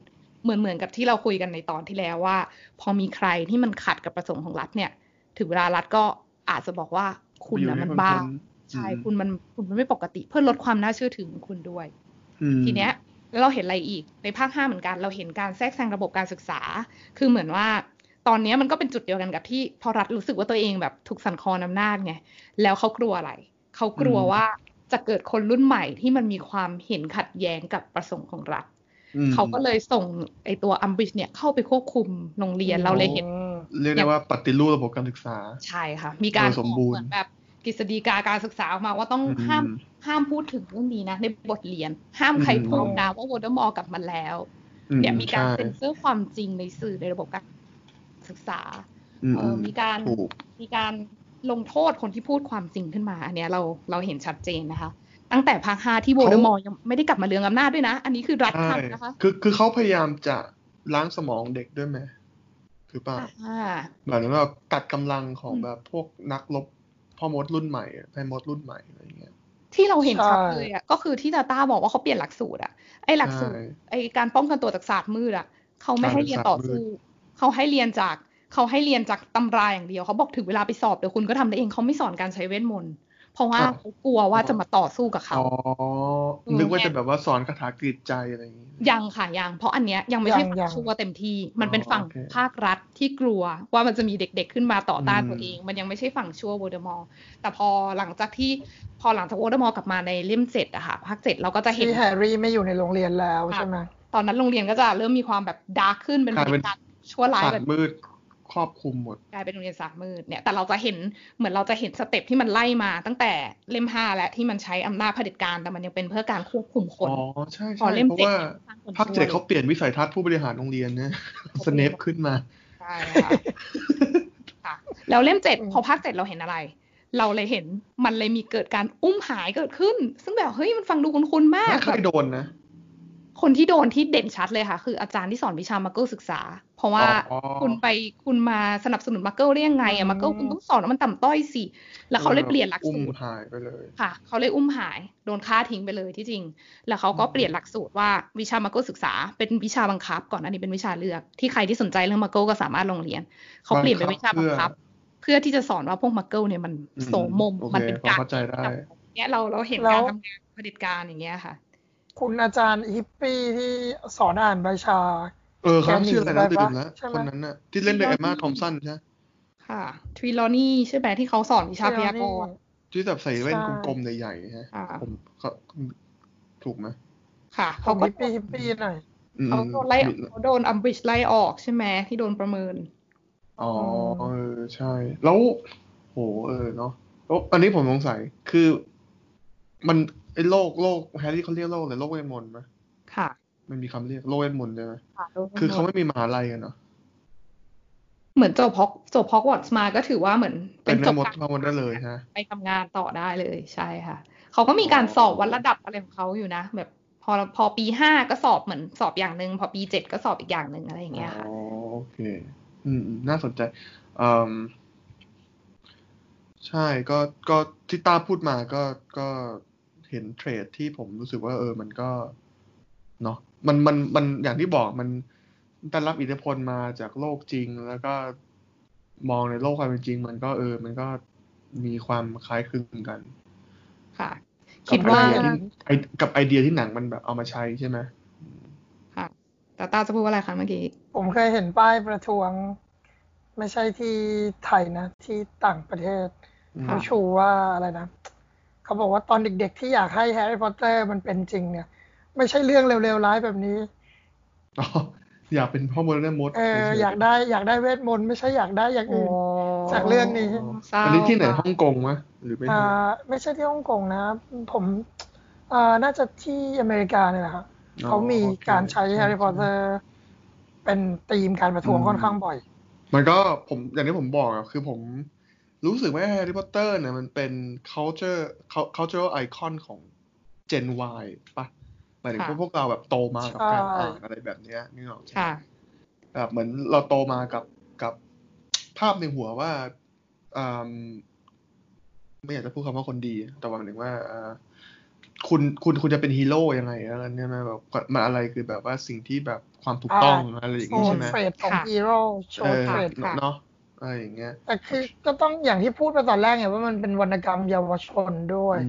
เหมือนเหมือนกับที่เราคุยกันในตอนที่แล้วว่า พอมีใครที่มันขัดกับประสงค์ของรัฐเนี่ยถึงเวลารัฐก็อาจจะบอกว่าคุณนะมันบ้าใช่คุณมันคุณมันไม่ปกติเพื่อลดความน่าเชื่อถือของคุณด้วยทีเนี้ยแล้วเราเห็นอะไรอีกในภาคห้าเหมือนกัน เราเห็นการแทรกแซงระบบการศึกษา คือเหมือนว่า ตอนนี้มันก็เป็นจุดเดียวกันกับที่พอรัฐรู้สึกว่าตัวเองแบบถูกสั่นคลอนอำนาจไงแล้วเขากลัวอะไรเขากลัวว่าจะเกิดคนรุ่นใหม่ที่มันมีความเห็นขัดแย้งกับประสงค์ของรัฐเขาก็เลยส่งไอตัวอัมบิชเนี่ยเข้าไปควบคุมโรงเรียนเราเลยเห็น
เรียกได้ว่าปฏิรูประบบการศึกษา
ใช่ค่ะ มีการ
สมบูรณ์
แบบกฤษฎีกาการศึกษาออกมาว่าต้องห้ามห้ามพูดถึงเรื่องนี้นะ ในบทเรียน ห้ามใครพูดนะว่าโวลเดอมอร์กลับมาแล้วเนี่ยมีการเซ็นเซอร์ความจริงในสื่อในระบบการ ศึกษาเออมีการมีการลงโทษคนที่พูดความจริงขึ้นมา อันเนี้ยเราเราเห็นชัดเจนนะคะ ตั้งแต่ภาคห้าที่โวลเดอมอร์ยังไม่ได้กลับมาเรืองอำนาจด้วยนะ อันนี้คือรัฐทำนะคะ
คือคือเขาพยายามจะล้างสมองเด็กด้วยไหมคือเปล่าเหมือนว่าตัดกำลังของแบบพวกนักรบพ่อมดรุ่นใหม่แม่มดรุ่นใหม่อะไรเงี้ย
ที่เราเห็นชัดเลยอะก็คือที่ตาต้าบอกว่าเขาเปลี่ยนหลักสูตรอะไอ้หลักสูตรไอ้การป้องกันตัวจากศาสตร์มืดอะเขาไม่ให้เรียนต่อสู้ เขาให้เรียนจากเขาให้เรียนจากตำราอย่างเดียวเขาบอกถึงเวลาไปสอบเดี๋ยวคุณก็ทำได้เองเขาไม่สอนการใช้เวทมนต์เพราะว่าเขากลัวว่าจะมาต่อสู้กับเขาอ๋อ
นึกว่าจะแบบว่าสอนคาถากรีดใจอะไรอย่างนี้
ยังค่ะยังเพราะอันเนี้ยยังไม่ใช่ฝั่งชั่วเต็มที่ มันเป็นฝั่งภาครัฐที่กลัวว่ามันจะมีเด็กๆขึ้นมาต่อต้านตัวเอง มันยังไม่ใช่ฝั่งชั่วโวลเดอมอร์แต่พอหลังจากที่พอหลังจากโวลเดอมอร์กลับมาในเล่มเจ็ดอะค่ะภาคเจ็ดเราก็จะเห็น
ที่แฮร์รี่ไม่อยู่ในโรงเรียนแล้วใช่ไหม
ตอนนั้นโรงเรียนก็จะเริ่มมีความแบบ dark ขึ้นเป็นการ ชั่วร้ายแบบ
มืดครอบคลุมหมด
กลายเป็นโรงเรียนศาสตร์มืดเนี่ยแต่เราจะเห็นเหมือนเราจะเห็น step ที่มันไล่มาตั้งแต่เล่มห้าและที่มันใช้อำนาจเผด็จการแต่มันยังเป็นเพื่อการควบคุมคน
อ๋อใช่ใช่เพราะว่าภาคเจ็ดเขาเปลี่ยนวิสัยทัศน์ผู้บริหารโรงเรียนเนี่ยสเนปขึ้นมา
ใช่ค่ะแล้วเล่มเจ็ดพอภาคเจ็ดเราเห็นอะไร เราเลยเห็นมันเลยมีเกิดการอุ้มหายเกิดขึ้น ซึ่งแบบเฮ้ยมันฟังดูคุ้นๆมาก
ใครโดนนะ
คนที่โดนที่เด่นชัดเลยค่ะ คืออาจารย์ที่สอนวิชามาเกิลศึกษา เพราะว่าคุณไปคุณมาสนับสนุนมาเกิลได้ยังไงอะมาเกิลคุณต้องสอนว่ามันต่ำต้อยสิ แล้วเขาเลยเปลี่ยนหลักสูตร
หายไปเลย
ค่ะ เขาเลยอุ้มหายโดนฆ่าทิ้งไปเลยที่จริง แล้วเขาก็เปลี่ยนหลักสูตรว่าวิชามาเกิลศึกษา เป็นวิชาบังคับ ก่อนอันนี้เป็นวิชาเลือกที่ใครที่สนใจเรื่องมาเกิลก็สามารถลงเรียน เขาเปลี่ยนเป็นวิชาบังคับ เพื่อที่จะสอนว่าพวกมาเกิลเนี่ยมันโสมมมันเป็นการเนี่ยเราเราเห็นการทำงานผลิตการอย่างเงี้ยค่ะ
คุณอาจารย์ฮิปปี้ที่สอนอ่านใบชา
เออครับชื่ออะไรนะลืมแล้วคนนั้นน่ะ ที่เล่นโดยเอมมาทอมสันใช่
ค่ะทรีลอว์นีย์ใช่ไหมที่เขาสอนวิชาพยากรณ์
ที่แบบใส่แว่นกลมๆใหญ่ๆฮะผมเขาถูกไหม
ค่ะเขาก็
ฮิปปี้ฮิปปี้หน่อย
เขาโดนไล่เขาโดนอัมบริดจ์ไล่ออกใช่ไหมที่โดนประเมิน
อ๋อเออใช่ แล้วโหเออเนาะแล้วอันนี้ผมสงสัยคือ มัน ไอ้โลกโลกแฮร์รี่เขาเรียกโลกอะไรโลกเวทมนต์ไหม
ค่ะ
มันมีคำเรียกโลกเวทมนต์ใช่ไหมคือเขาไม่มีมหาลัยกันเนาะ
เหมือนจบฮอกจบฮอกวอตส์มาก็ถือว่าเหมือน
เป็นจบ
กา
รพอหมดได้เลยฮะ
ไปทำงานต่อได้เลยใช่ค่ะเขาก็มีการสอบวัดระดับอะไรของเขาอยู่นะแบบพอพอปีห้าก็สอบเหมือนสอบอย่างหนึ่งพอปีเจ็ดก็สอบอีกอย่างหนึ่งอะไรอย่างเงี้ยค่ะ
อ๋อโอเค อืมน่าสนใจอืมใช่ก็ก็ที่ตาพูดมาก็ก็ เห็นเทรดที่ผมรู้สึกว่าเออมันก็เนาะมันมันมันอย่างที่บอกมันได้รับอิทธิพลมาจากโลกจริง แล้วก็มองในโลกความเป็นจริง มันก็เออ มันก็มีความคล้ายคลึงกัน
ค่ะ คิดว่า
กับไอเดียที่หนังมันแบบเอามาใช้ใช่ไหม
ค่ะแต่ตาจะพูดว่าอะไรคะเมื่อกี้
ผมเคยเห็นป้ายประท้วง ไม่ใช่ที่ไทยนะ ที่ต่างประเทศเขาชูว่าอะไรนะ เขาบอกว่าตอนเด็กๆที่อยากให้แฮร์รี่พอตเตอร์มันเป็นจริงเนี่ย ไม่ใช่เรื่องเร็วๆร้ายแบบนี้
อ๋ออยากเป็นพ่อมดแม่มด
เอออยากได้อยากได้เวทมนต์ไม่ใช่อยากได้อย่างอื่นจากเรื่องนี้
อันนี้ที่ไหนฮ่องกงมะหรือไม่
อ่าไม่ใช่ที่ฮ่องกงนะ ผมอ่าน่าจะที่อเมริกาเนี่ยแหละครับเขามีการใช้แฮร์รี่พอตเตอร์เป็นธีมการประท้วงค่อนข้างบ่อย
มันก็ผมอย่างที่ผมบอกอะคือผม รู้สึกว่าแฮร์รี่พอตเตอร์เนี่ยมันเป็น culture cultural icon ของ Gen Y ปะหมายถึงพวกเราแบบโตมากับการอ่านอะไรแบบนี้นี่หรอแบบเหมือนเราโตมากับกับภาพในหัวว่าไม่อยากจะพูดคำว่าคนดี แต่ว่าหมายถึงว่าคุณคุณคุณจะเป็นฮีโร่ยังไงอะไรเนี่ยนะแบบมันอะไรคือแบบว่าสิ่งที่แบบความถูกต้องอะไรอย่างนี้ใช่ไหมโชว์
เฟรดของฮีโร่โชว์เฟรด
เนาะ อะไรอย่างเงี้ย
แต่คือก็ต้องอย่างที่พูดไปตอนแรกไงว่ามันเป็นวรรณกรรมเยาวชนด้วย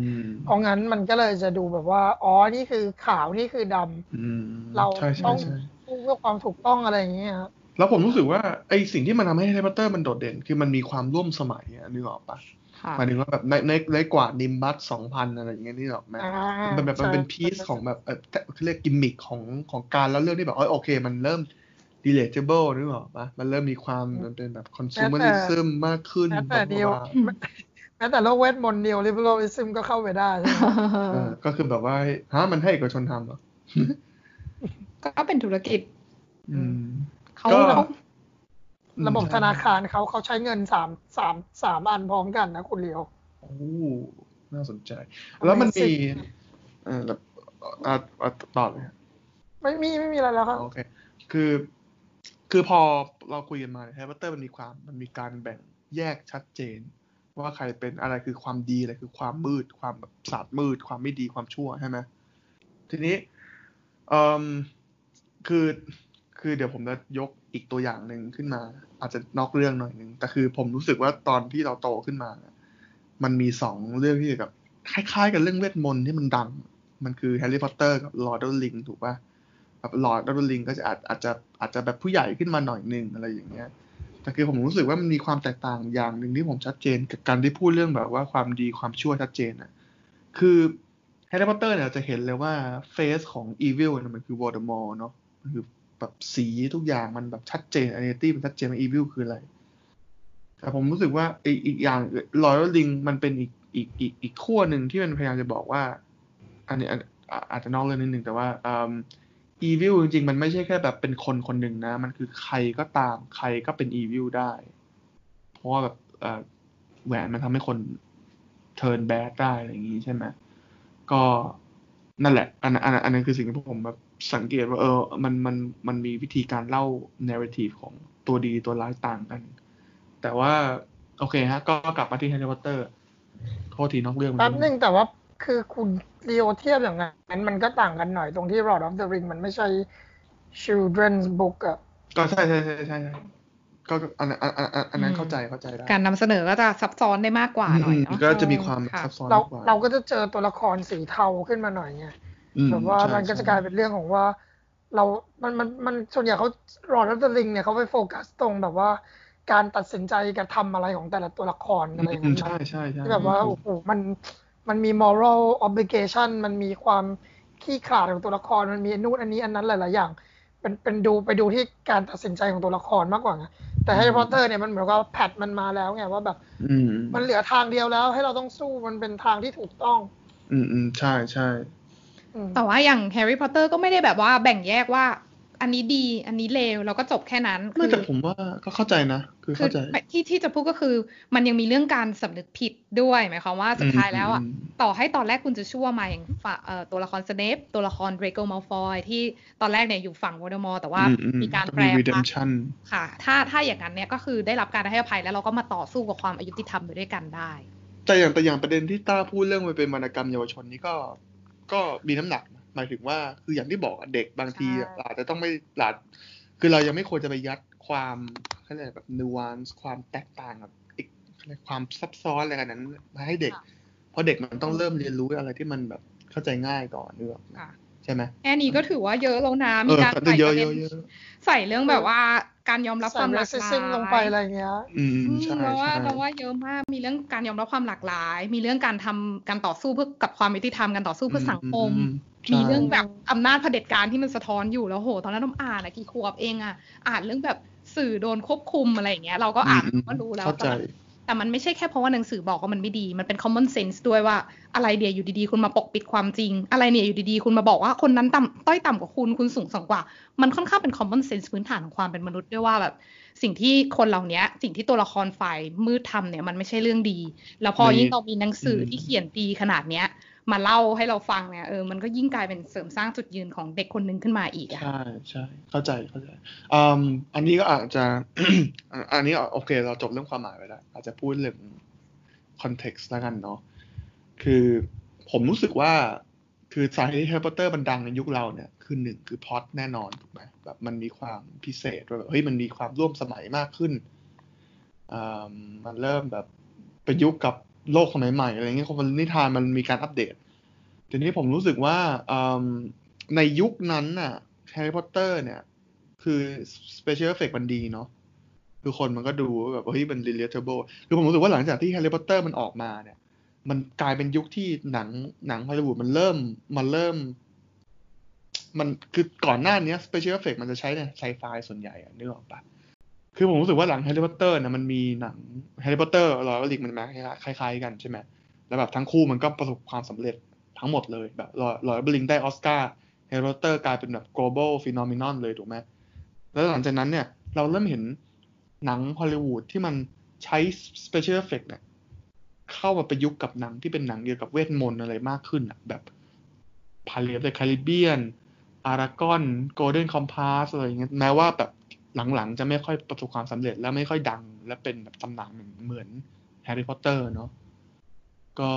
เพราะงั้นมันก็เลยจะดูแบบว่าอ๋อนี่คือขาวนี่คือดำเราต้องพูดเพื่อความถูกต้องอะไรอย่างเงี้ยครับ
แล้วผมรู้สึกว่าไอสิ่งที่มันทำให้แฮร์รี่พอตเตอร์มันโดดเด่น คือมันมีความร่วมสมัยนึกออกปะหมายถึงว่าแบบในในในกว่านิมบัสสองพันอะไรอย่างเงี้ยนี่หรอกไหมมันแบบมันเป็นพีซของแบบเออเขาเรียกกิมมิคของของการแล้วเรื่องที่แบบโอเค มันเริ่ม relatable นึกออกปะมันเริ่มมีความมันเป็นแบบ consumerism มากขึ้น
แม้แต่เดียวแม้แต่โลกเวทมนต์เดียว liberalism ก็เข้าไปได้
ก็คือแบบว่าฮะมันให้เอกชนทำเหรอ
ก็เป็นธุรกิจ
เขาระบบธนาคารเขาเขาใช้เงินสามสามสามอันพร้อมกันนะคุณเลียว
โอ้น่าสนใจ แล้วมันมีเออแบบต่อเลย
ไม่มีไม่มีอะไรแล้วครับ
โอเค คือ คือพอเราคุยกันมาแฮร์รี่พอตเตอร์มันมีความมันมีการแบ่งแยกชัดเจน ว่าใครเป็นอะไรคือความดีอะไรคือความมืด ความแบบศาสตร์มืด ความไม่ดีความชั่วใช่ไหมทีนี้เอ่อคือคือเดี๋ยวผมจะยกอีกตัวอย่างหนึ่งขึ้นมา อาจจะนอกเรื่องหน่อยหนึ่งแต่คือผมรู้สึกว่าตอนที่เราโตขึ้นมา มันมีสองเรื่องที่กับคล้ายๆ กับเรื่องเวทมนต์ที่มันดัง มันคือแฮร์รี่พอตเตอร์กับ Lord of the Rings ถูกปะ แบบ Lord of the Rings ก็จะอาจอาจจะอาจจะแบบผู้ใหญ่ขึ้นมาหน่อยนึงอะไรอย่างเงี้ยแต่คือผมรู้สึกว่ามันมีความแตกต่างอย่างหนึ่งที่ผมชัดเจนกับการที่พูดเรื่องแบบว่าความดีความชั่วชัดเจนอะคือแฮร์รี่พอตเตอร์เนี่ยจะเห็นเลยว่า face ของ evil เนี่ยมันคือโวลเดอมอร์เนาะมันคือแบบสีทุกอย่างมันแบบชัดเจน identity มันชัดเจนว่า evil คืออะไร แต่ผมรู้สึกว่าอีกอย่าง Lord of the Rings มันเป็นอีกอีกอีกอีกขั้วหนึ่งที่มันพยายามจะบอกว่า อันนี้อาจจะนอกเรื่องนิดนึงแต่ว่า evil จริงๆ มันไม่ใช่แค่แบบเป็นคนคนหนึ่งนะ มันคือใครก็ตามใครก็เป็น evil ได้ เพราะว่าแบบแหวนมันทำให้คน turn bad ได้อะไรอย่างนี้ใช่ไหมก็นั่นแหละ อันอันอันนั้นคือสิ่งที่ผมแบบสังเกตว่าเออ มันมันมันมีวิธีการเล่า narrative ของตัวดีตัวร้ายต่างกัน แต่ว่า โอเคฮะ ก็กลับมาที่แฮร์รี่พอตเตอร์โทษทีนอกเรื่อง
แป๊บนึงแต่ว่าคือคุณ เรียวเทียบอย่างนั้นมันก็ต่างกันหน่อยตรงที่ Lord of the Ring มันไม่ใช่ children's book อะ
ก็ใช่ใช่ใช่ใช่ก็อันอันอันอันนั้นเข้าใจเข้าใจได้
การนำเสนอก็จะซับซ้อนได้มากกว่าหน่อยเนาะ
ก็จะมีความซับซ้อน
เราเราก็จะเจอตัวละครสีเทาขึ้นมาหน่อยไงแบบว่ามันก็จะกลายเป็นเรื่องของว่า เรา มันมันมันส่วนใหญ่เขา Lord of the Ring เนี่ยเขาไปโฟกัสตรงแบบว่า การตัดสินใจการทำอะไรของแต่ละตัวละครอะไรอย่างเงี้
ยใช่ใช่ใช่
ที่แบบว่าโอ้โหมัน มันมี moral obligation มันมีความขี้ขลาดของตัวละคร มันมีนู่นอันนี้อันนั้นหลาย ๆ อย่าง เป็นเป็นดูไปดูที่การตัดสินใจของตัวละครมากกว่าไงแต่แฮร์รี่พอตเตอร์เนี่ยมันเหมือนกับ path มันมาแล้วไงว่าแบบมันเหลือทางเดียวแล้ว ให้เราต้องสู้มันเป็นทางที่ถูกต้อง
อืมอืมใช่ใช่
แต่ว่าอย่างแฮร์รี่พอตเตอร์ก็ไม่ได้แบบว่าแบ่งแยกว่า อันนี้ดี อันนี้เลวเราก็จบแค่นั้น
ไม่แต่ผมว่าก็เข้าใจนะ คือเข้าใจ
ที่ที่จะพูดก็คือ มันยังมีเรื่องการสำนึกผิดด้วยหมายความว่าสุดท้ายแล้วอะต่อให้ตอนแรกคุณจะชั่วมาอย่างตัวละครสเนปตัวละครเดรโกมาฟอยที่ตอนแรกเนี่ยอยู่ฝั่งโวลเดอมอร์แต่ว่ามีการแปรพักตร์ ถ้าถ้าอย่างนั้นเนี่ยก็คือได้รับการให้อภัยแล้วเราก็มาต่อสู้กับความอยุติธรรมไปด้วยกันได้
แต่อย่างแต่อย่างประเด็นที่ต้าพูดเรื่องมันเป็นวรรณกรรมเยาวชนนี้ก็ก็มีน้ำหนัก หมายถึงว่าคืออย่างที่บอกเด็กบางทีอาจจะต้องไม่หลาดคือเรายังไม่ควรจะไปยัดความอะไรแบบนิวานซ์ความแตกต่างกับอีกความซับซ้อนอะไรกันนั้นมาให้เด็ก เพราะเด็กมันต้องเริ่มเรียนรู้อะไรที่มันแบบเข้าใจง่ายก่อนเนื้อใช่ไหม
แค่นี้ก็ถือว่าเยอะแล้วนะมีการใส่ประเด็นใส่เรื่องแบบว่าการยอมรับความหลากหลาย
ลงไปอะไรเงี้ย
อืมใช่
เพราะว่าเราว่าเยอะมากมีเรื่องการยอมรับความหลากหลาย มีเรื่องการทำการต่อสู้เพื่อกับความยุติธรรมการต่อสู้เพื่อสังคม มีเรื่องแบบอำนาจเผด็จการที่มันสะท้อนอยู่แล้วโห ตอนนั้นต้องอ่านอะกี่ขวบเองอะอ่านเรื่องแบบสื่อโดนควบคุมอะไรอย่างเงี้ย เราก็อ่านก็รู้แล้วแต่มันไม่ใช่แค่เพราะว่าหนังสือบอกว่ามันไม่ดี มันเป็น common sense ด้วยว่าอะไรเดียอยู่ดีๆ คุณมาปกปิดความจริง อะไรเนี่ยอยู่ดีๆ คุณมาบอกว่าคนนั้นต่ำต้อยต่ำกว่าคุณ คุณสูงส่งกว่า มันค่อนข้างเป็น common sense พื้นฐานของความเป็นมนุษย์ด้วยว่าแบบสิ่งที่คนเหล่านี้สิ่งที่ตัวละครฝ่ายมืดทำเนี่ยมันไม่ใช่เรื่องดี แล้วพอยิ่งเรามีหนังสือที่เขียนดีขนาดเนี้ย มาเล่าให้เราฟังเนี่ยเออมันก็ยิ่งกลายเป็นเสริมสร้างจุดยืนของเด็กคนหนึ่งขึ้นมาอีก
อะใช่ใช่เข้าใจเข้าใจอืมอันนี้ก็อาจจะ อันนี้โอเค เราจบเรื่องความหมายไปแล้วอาจจะพูดเรื่อง context แล้วกันเนาะคือผมรู้สึกว่าคือสาเหตุที่แฮร์รี่พอตเตอร์มันดังในยุคเราเนี่ย คือหนึ่งคือพล็อตแน่นอนถูกไหมแบบมันมีความพิเศษแบบเฮ้ยมันมีความร่วมสมัยมากขึ้นอ่ามันเริ่มแบบประยุกต์กับ โลกสมัยใหม่อะไรเงี้ยคนนิทานมันมีการอัปเดตทีนี้ผมรู้สึกว่าในยุคนั้นน่ะแฮร์รี่พอตเตอร์เนี่ย คือ special effect มันดีเนาะคือคนมันก็ดูแบบเฮ้ยมัน relatable คือผมรู้สึกว่าหลังจากที่แฮร์รี่พอตเตอร์มันออกมาเนี่ย มันกลายเป็นยุคที่หนังหนังฮอลลีวูดมันเริ่มมันเริ่ม มันคือก่อนหน้านี้ special effect มันจะใช้ในไซไฟส่วนใหญ่อะนึกออกปะ คือผมรู้สึกว่าหลังแฮร์รี่พอตเตอร์นะมันมีหนังแฮร์รี่พอตเตอร์รอยลิกมันมาคล้ายๆกันใช่ไหมแล้วแบบทั้งคู่มันก็ประสบความสำเร็จทั้งหมดเลยแบบรอยลิกได้ออสการ์แฮร์รี่พอตเตอร์กลายเป็นแบบ global phenomenon เลยถูกไหมแล้วหลังจากนั้นเนี่ยเราเริ่มเห็นหนังฮอลลีวูดที่มันใช้ special effect เนี่ยเข้ามาประยุกต์กับหนังที่เป็นหนังเกี่ยวกับเวทมนต์อะไรมากขึ้นอะแบบ Pirates of the Caribbean เอรากอน Golden Compass อะไรอย่างเงี้ยแม้ว่าแบบ หลังๆ จะไม่ค่อยประสบความสำเร็จและไม่ค่อยดัง และเป็นแบบตำนานเหมือนแฮร์รี่พอตเตอร์เนาะก็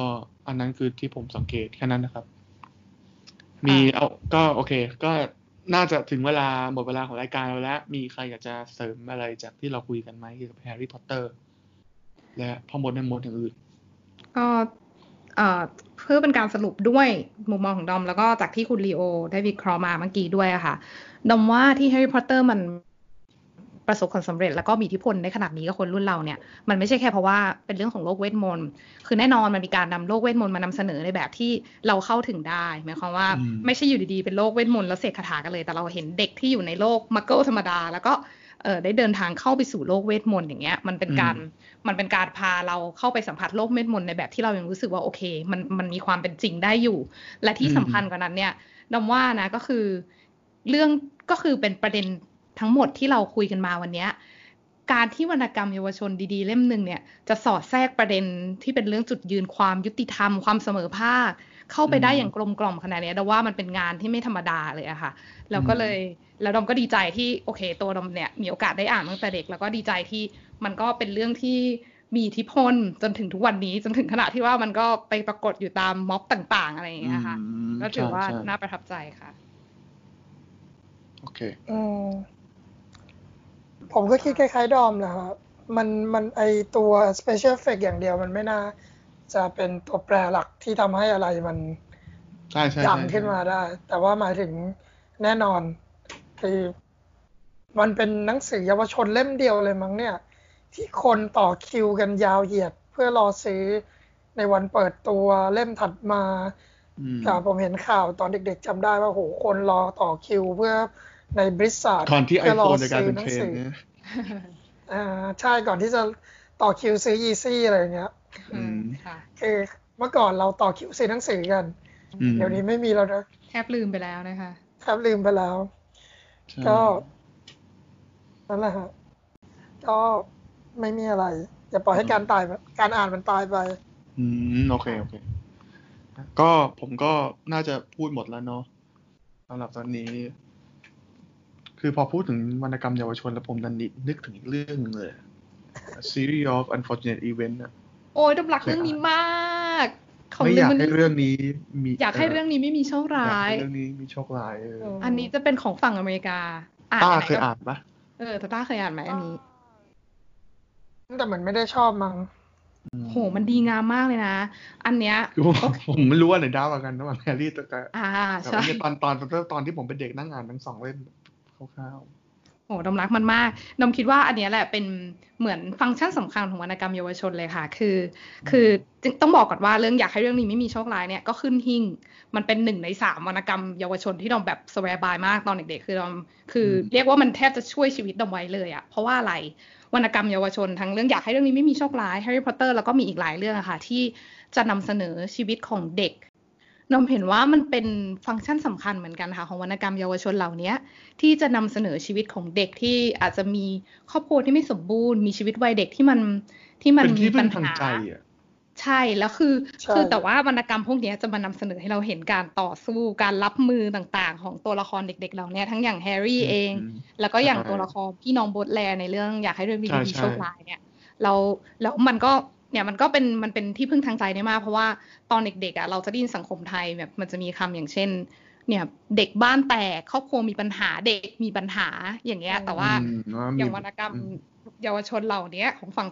อันนั้นคือที่ผมสังเกตแค่นั้นนะครับ มีเอาก็โอเค ก็น่าจะถึงเวลาหมดเวลาของรายการเราแล้ว มีใครอยากจะเสริมอะไรจากที่เราคุยกันไหมเกี่ยวกับแฮร์รี่พอตเตอร์และพ่อมดแม่มดอย่างอื่น
ก็เพื่อเป็นการสรุปด้วยมุมมองของดอม แล้วก็จากที่คุณลีโอได้วิเคราะห์มาเมื่อกี้ด้วยอะค่ะ ดอมว่าที่แฮร์รี่พอตเตอร์มัน ประสบความสำเร็จ แล้วก็มีอิทธิพลในขนาดนี้กับคนรุ่นเราเนี่ยมันไม่ใช่แค่เพราะว่าเป็นเรื่องของโลกเวทมนต์คือแน่นอนมันมีการนำโลกเวทมนต์มานำเสนอในแบบที่เราเข้าถึงได้หมายความว่าไม่ใช่อยู่ดีๆเป็นโลกเวทมนต์แล้วเสกคาถากันเลย แต่เราเห็นเด็กที่อยู่ในโลกมักเกิลธรรมดา แล้วก็เออได้เดินทางเข้าไปสู่โลกเวทมนต์อย่างเงี้ยมันเป็นการมันเป็นการพาเราเข้าไปสัมผัสโลกเวทมนต์ในแบบที่เรายังรู้สึกว่าโอเค มันมันมีความเป็นจริงได้อยู่ และที่สำคัญกว่านั้นเนี่ยดอมว่านะก็คือ เรื่องก็คือเป็นประเด็น ทั้งหมดที่เราคุยกันมาวันนี้การที่วรรณกรรมเยาวชนดีๆ เล่มหนึ่งเนี่ยจะสอดแทรกประเด็นที่เป็นเรื่องจุดยืนความยุติธรรมความเสมอภาค เข้าไปได้อย่างกลมกล่อมขนาดนี้แต่ว่ามันเป็นงานที่ไม่ธรรมดาเลยอะค่ะแล้วก็เลยแล้วดอมก็ดีใจที่โอเค ตัวดอมเนี่ยมีโอกาสได้อ่านตั้งแต่เด็ก แล้วก็ดีใจที่มันก็เป็นเรื่องที่มีอิทธิพลจนถึงทุกวันนี้จนถึงขนาดที่ว่ามันก็ไปปรากฏอยู่ตามม็อบต่าง ๆ อะไรอย่างเงี้ยค่ะก็ถือว่าน่าประทับใจค่ะ
โอเค
ผมก็คิดคล้ายๆดอมนะครับ มันมันไอตัว special effect อย่างเดียวมันไม่น่า จะเป็นตัวแปรหลักที่ทำให้อะไรมันดังขึ้นมาได้ แต่ว่าหมายถึงแน่นอน คือมันเป็นหนังสือเยาวชนเล่มเดียวเลยมั้งเนี่ย ที่คนต่อคิวกันยาวเหยียด เพื่อรอซื้อในวันเปิดตัวเล่มถัดมาแต่ผมเห็นข่าวตอนเด็กๆจำได้ว่าโหคนรอต่อคิวเพื่อ ในบริษัท
ก่อนที่ไอโฟนจะกลายเป็นเทรนด์เนี่ย
อ่าใช่ก่อนที่จะต่อคิวซื้อ Yeezy อะไรเงี้ยคือเมื่อก่อนเราต่อคิวซื้อหนังสือกัน เดี๋ยวนี้ไม่มีแล้วนะ
แทบลืมไปแล้วนะคะแท
บลืมไปแล้ว ก็นั่นแหละฮะก็ไม่มีอะไรอย่าปล่อยให้การตายการอ่านมันตายไป
อืมโอเคโอเคก็ผมก็น่าจะพูดหมดแล้วเนาะสำหรับตอนนี้ คือพอพูดถึงวรรณกรรมเยาวชนแล้วผมดันนึกถึงอีกเรื่องหนึงเลย Series of Unfortunate Events อะ
โอ้ยดมรักเรื่องนี้มากของ
ไม่อยาก
มัน
ให้เรื่องนี้มี
อยากให้เรื่องนี้ไม่มีโชค
อยาก
ร้าย
ให้เรื่องนี้มีโชคร้ายเออ
ม
อันนี้จะเป็นของฝั่งอเมริกาอ่าน
ต้า
ไหน
เคยอ่านปะ
เออแต่ต้าเคยอ่านไหมอันนี้
แต่เหมือนไม่ได้ชอบมั้ง
โห มันดีงามมากเลยนะ อันเนี้ย
คือผมผมไม่รู้ว่าไหนดาวกว่ากันระหว่างแฮร์รี่กับ
อ่า
แต่
ใช่
ว่าเนี่ยตอนตอนตอนตอนที่ผมเป็นเด็กนั่งอ่านทั้งสองเล่ม คร่าว
โหดมรักมันมากดมคิดว่าอันเนี้ยแหละเป็นเหมือนฟังก์ชันสำคัญของวรรณกรรมเยาวชนเลยค่ะ คือ คือต้องบอกก่อนว่าเรื่องอยากให้เรื่องนี้ไม่มีโชคร้ายเนี่ยก็ขึ้นหิ่ง มันเป็นหนึ่งในสามวรรณกรรมเยาวชนที่ดอมแบบ swear by มากตอนเด็กๆคือดอมคือเรียกว่ามันแทบจะช่วยชีวิตดอมไว้เลยอะเพราะว่าอะไรวรรณกรรมเยาวชนทั้งเรื่องอยากให้เรื่องนี้ไม่มีโชคร้ายแฮร์รี่พอตเตอร์แล้วก็มีอีกหลายเรื่องอะค่ะที่จะนำเสนอชีวิตของเด็ก ดอมเห็นว่ามันเป็นฟังก์ชันสำคัญเหมือนกันค่ะของวรรณกรรมเยาวชนเหล่านี้ที่จะนำเสนอชีวิตของเด็กที่อาจจะมีครอบครัวที่ไม่สมบูรณ์ มีชีวิตวัยเด็กที่มันที่
ๆ
มัน
เป็น
มี
ที่
ปั
พึ่
ญ
งทาง
หา
ใจอะ
ใช่แล้วคือ
ใช่
คือแต่ว่าวรรณกรรมพวกเนี้ยจะมานำเสนอให้เราเห็นการต่อสู้การรับมือต่างๆ ของตัวละครเด็กๆเราเนี่ยทั้งอย่างแฮร์รี่เอง
อืม
แล้วก็อย่าง
ใช่
ตัวละครพี่น้องโบทแลร์ในเรื่องอยากให้เรื่องดี
ใช่
ๆมี
ใช่
โชคร้ายเนี่ยเราแล้วมันก็ เนี่ยมันก็เป็นมันเป็นที่พึ่งทางใจได้มาก เพราะว่าตอนเด็กๆอะเราจะได้ยินสังคมไทยแบบมันจะมีคำอย่างเช่น เนี่ยเด็กบ้านแตกครอบครัวมีปัญหาเด็กมีปัญหาอย่างเงี้ย แต่ว่า
อืมว่ามี
อย่างวรรณกรรม
อืม
เยาวชนเหล่านี้ของฝั่ง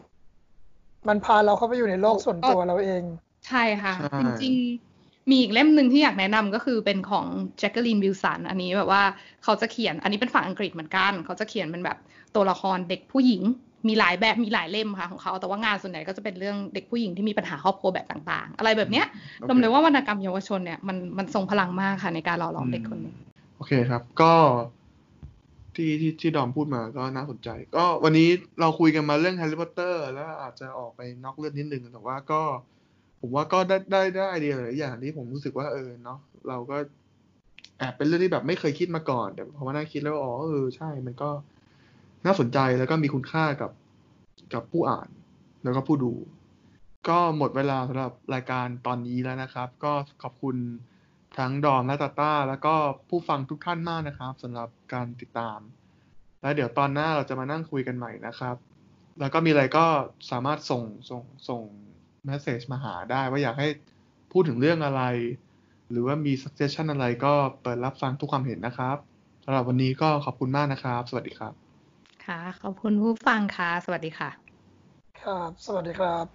มันพาเราเข้าไปอยู่ในโลกส่วนตัวเราเอง
ใช่ค่ะ
ใช่
จริงๆมีอีกเล่มหนึ่งที่อยากแนะนำก็คือเป็นของแจ็คเกอรีนวิลสันอันนี้แบบว่าเขาจะเขียนอันนี้เป็นฝั่งอังกฤษเหมือนกัน เขาจะเขียนเป็นแบบตัวละครเด็กผู้หญิง มีหลายแบบมีหลายเล่มค่ะของเขา แต่ว่างานส่วนใหญ่ก็จะเป็นเรื่องเด็กผู้หญิงที่มีปัญหาครอบครัวแบบต่าง ๆ อะไรแบบเนี้ย
โอเค
รวมเลยว่าวรรณกรรมเยาวชนเนี่ยมันมันทรงพลังมากค่ะในการหล่อหลอมเด็กคนหนึง
โอเคครับ ก็ที่ที่ที่ดอมพูดมาก็น่าสนใจ ก็วันนี้เราคุยกันมาเรื่องแฮร์รี่พอตเตอร์แล้วอาจจะออกไปนอกเรื่องนิดนึงแต่ว่าก็ ผมว่าก็ได้ได้ได้ไอเดียหลายอย่างที่ผมรู้สึกว่าเออเนาะเราก็แอบเป็นเรื่องที่แบบไม่เคยคิดมาก่อน แต่พอมานั่งคิดแล้วอ๋อเออใช่มันก็ น่าสนใจแล้วก็มีคุณค่ากับกับผู้อ่าน แล้วก็ผู้ดู ก็หมดเวลาสำหรับรายการตอนนี้แล้วนะครับ ก็ขอบคุณทั้งดอมและตาต้า แล้วก็ผู้ฟังทุกท่านมากนะครับสำหรับการติดตาม แล้วเดี๋ยวตอนหน้าเราจะมานั่งคุยกันใหม่นะครับ แล้วก็มีอะไรก็สามารถส่งส่งส่งเมสเซจมาหาได้ว่าอยากให้พูดถึงเรื่องอะไร หรือว่ามี suggestion อะไรก็เปิดรับฟังทุกความเห็นนะครับสำหรับวันนี้ก็ขอบคุณมากนะครับ สวัสดีครับ
ค่ะ ขอบคุณผู้ฟังค่ะ สวัสดีค่ะ
ครับ สวัสดีครับ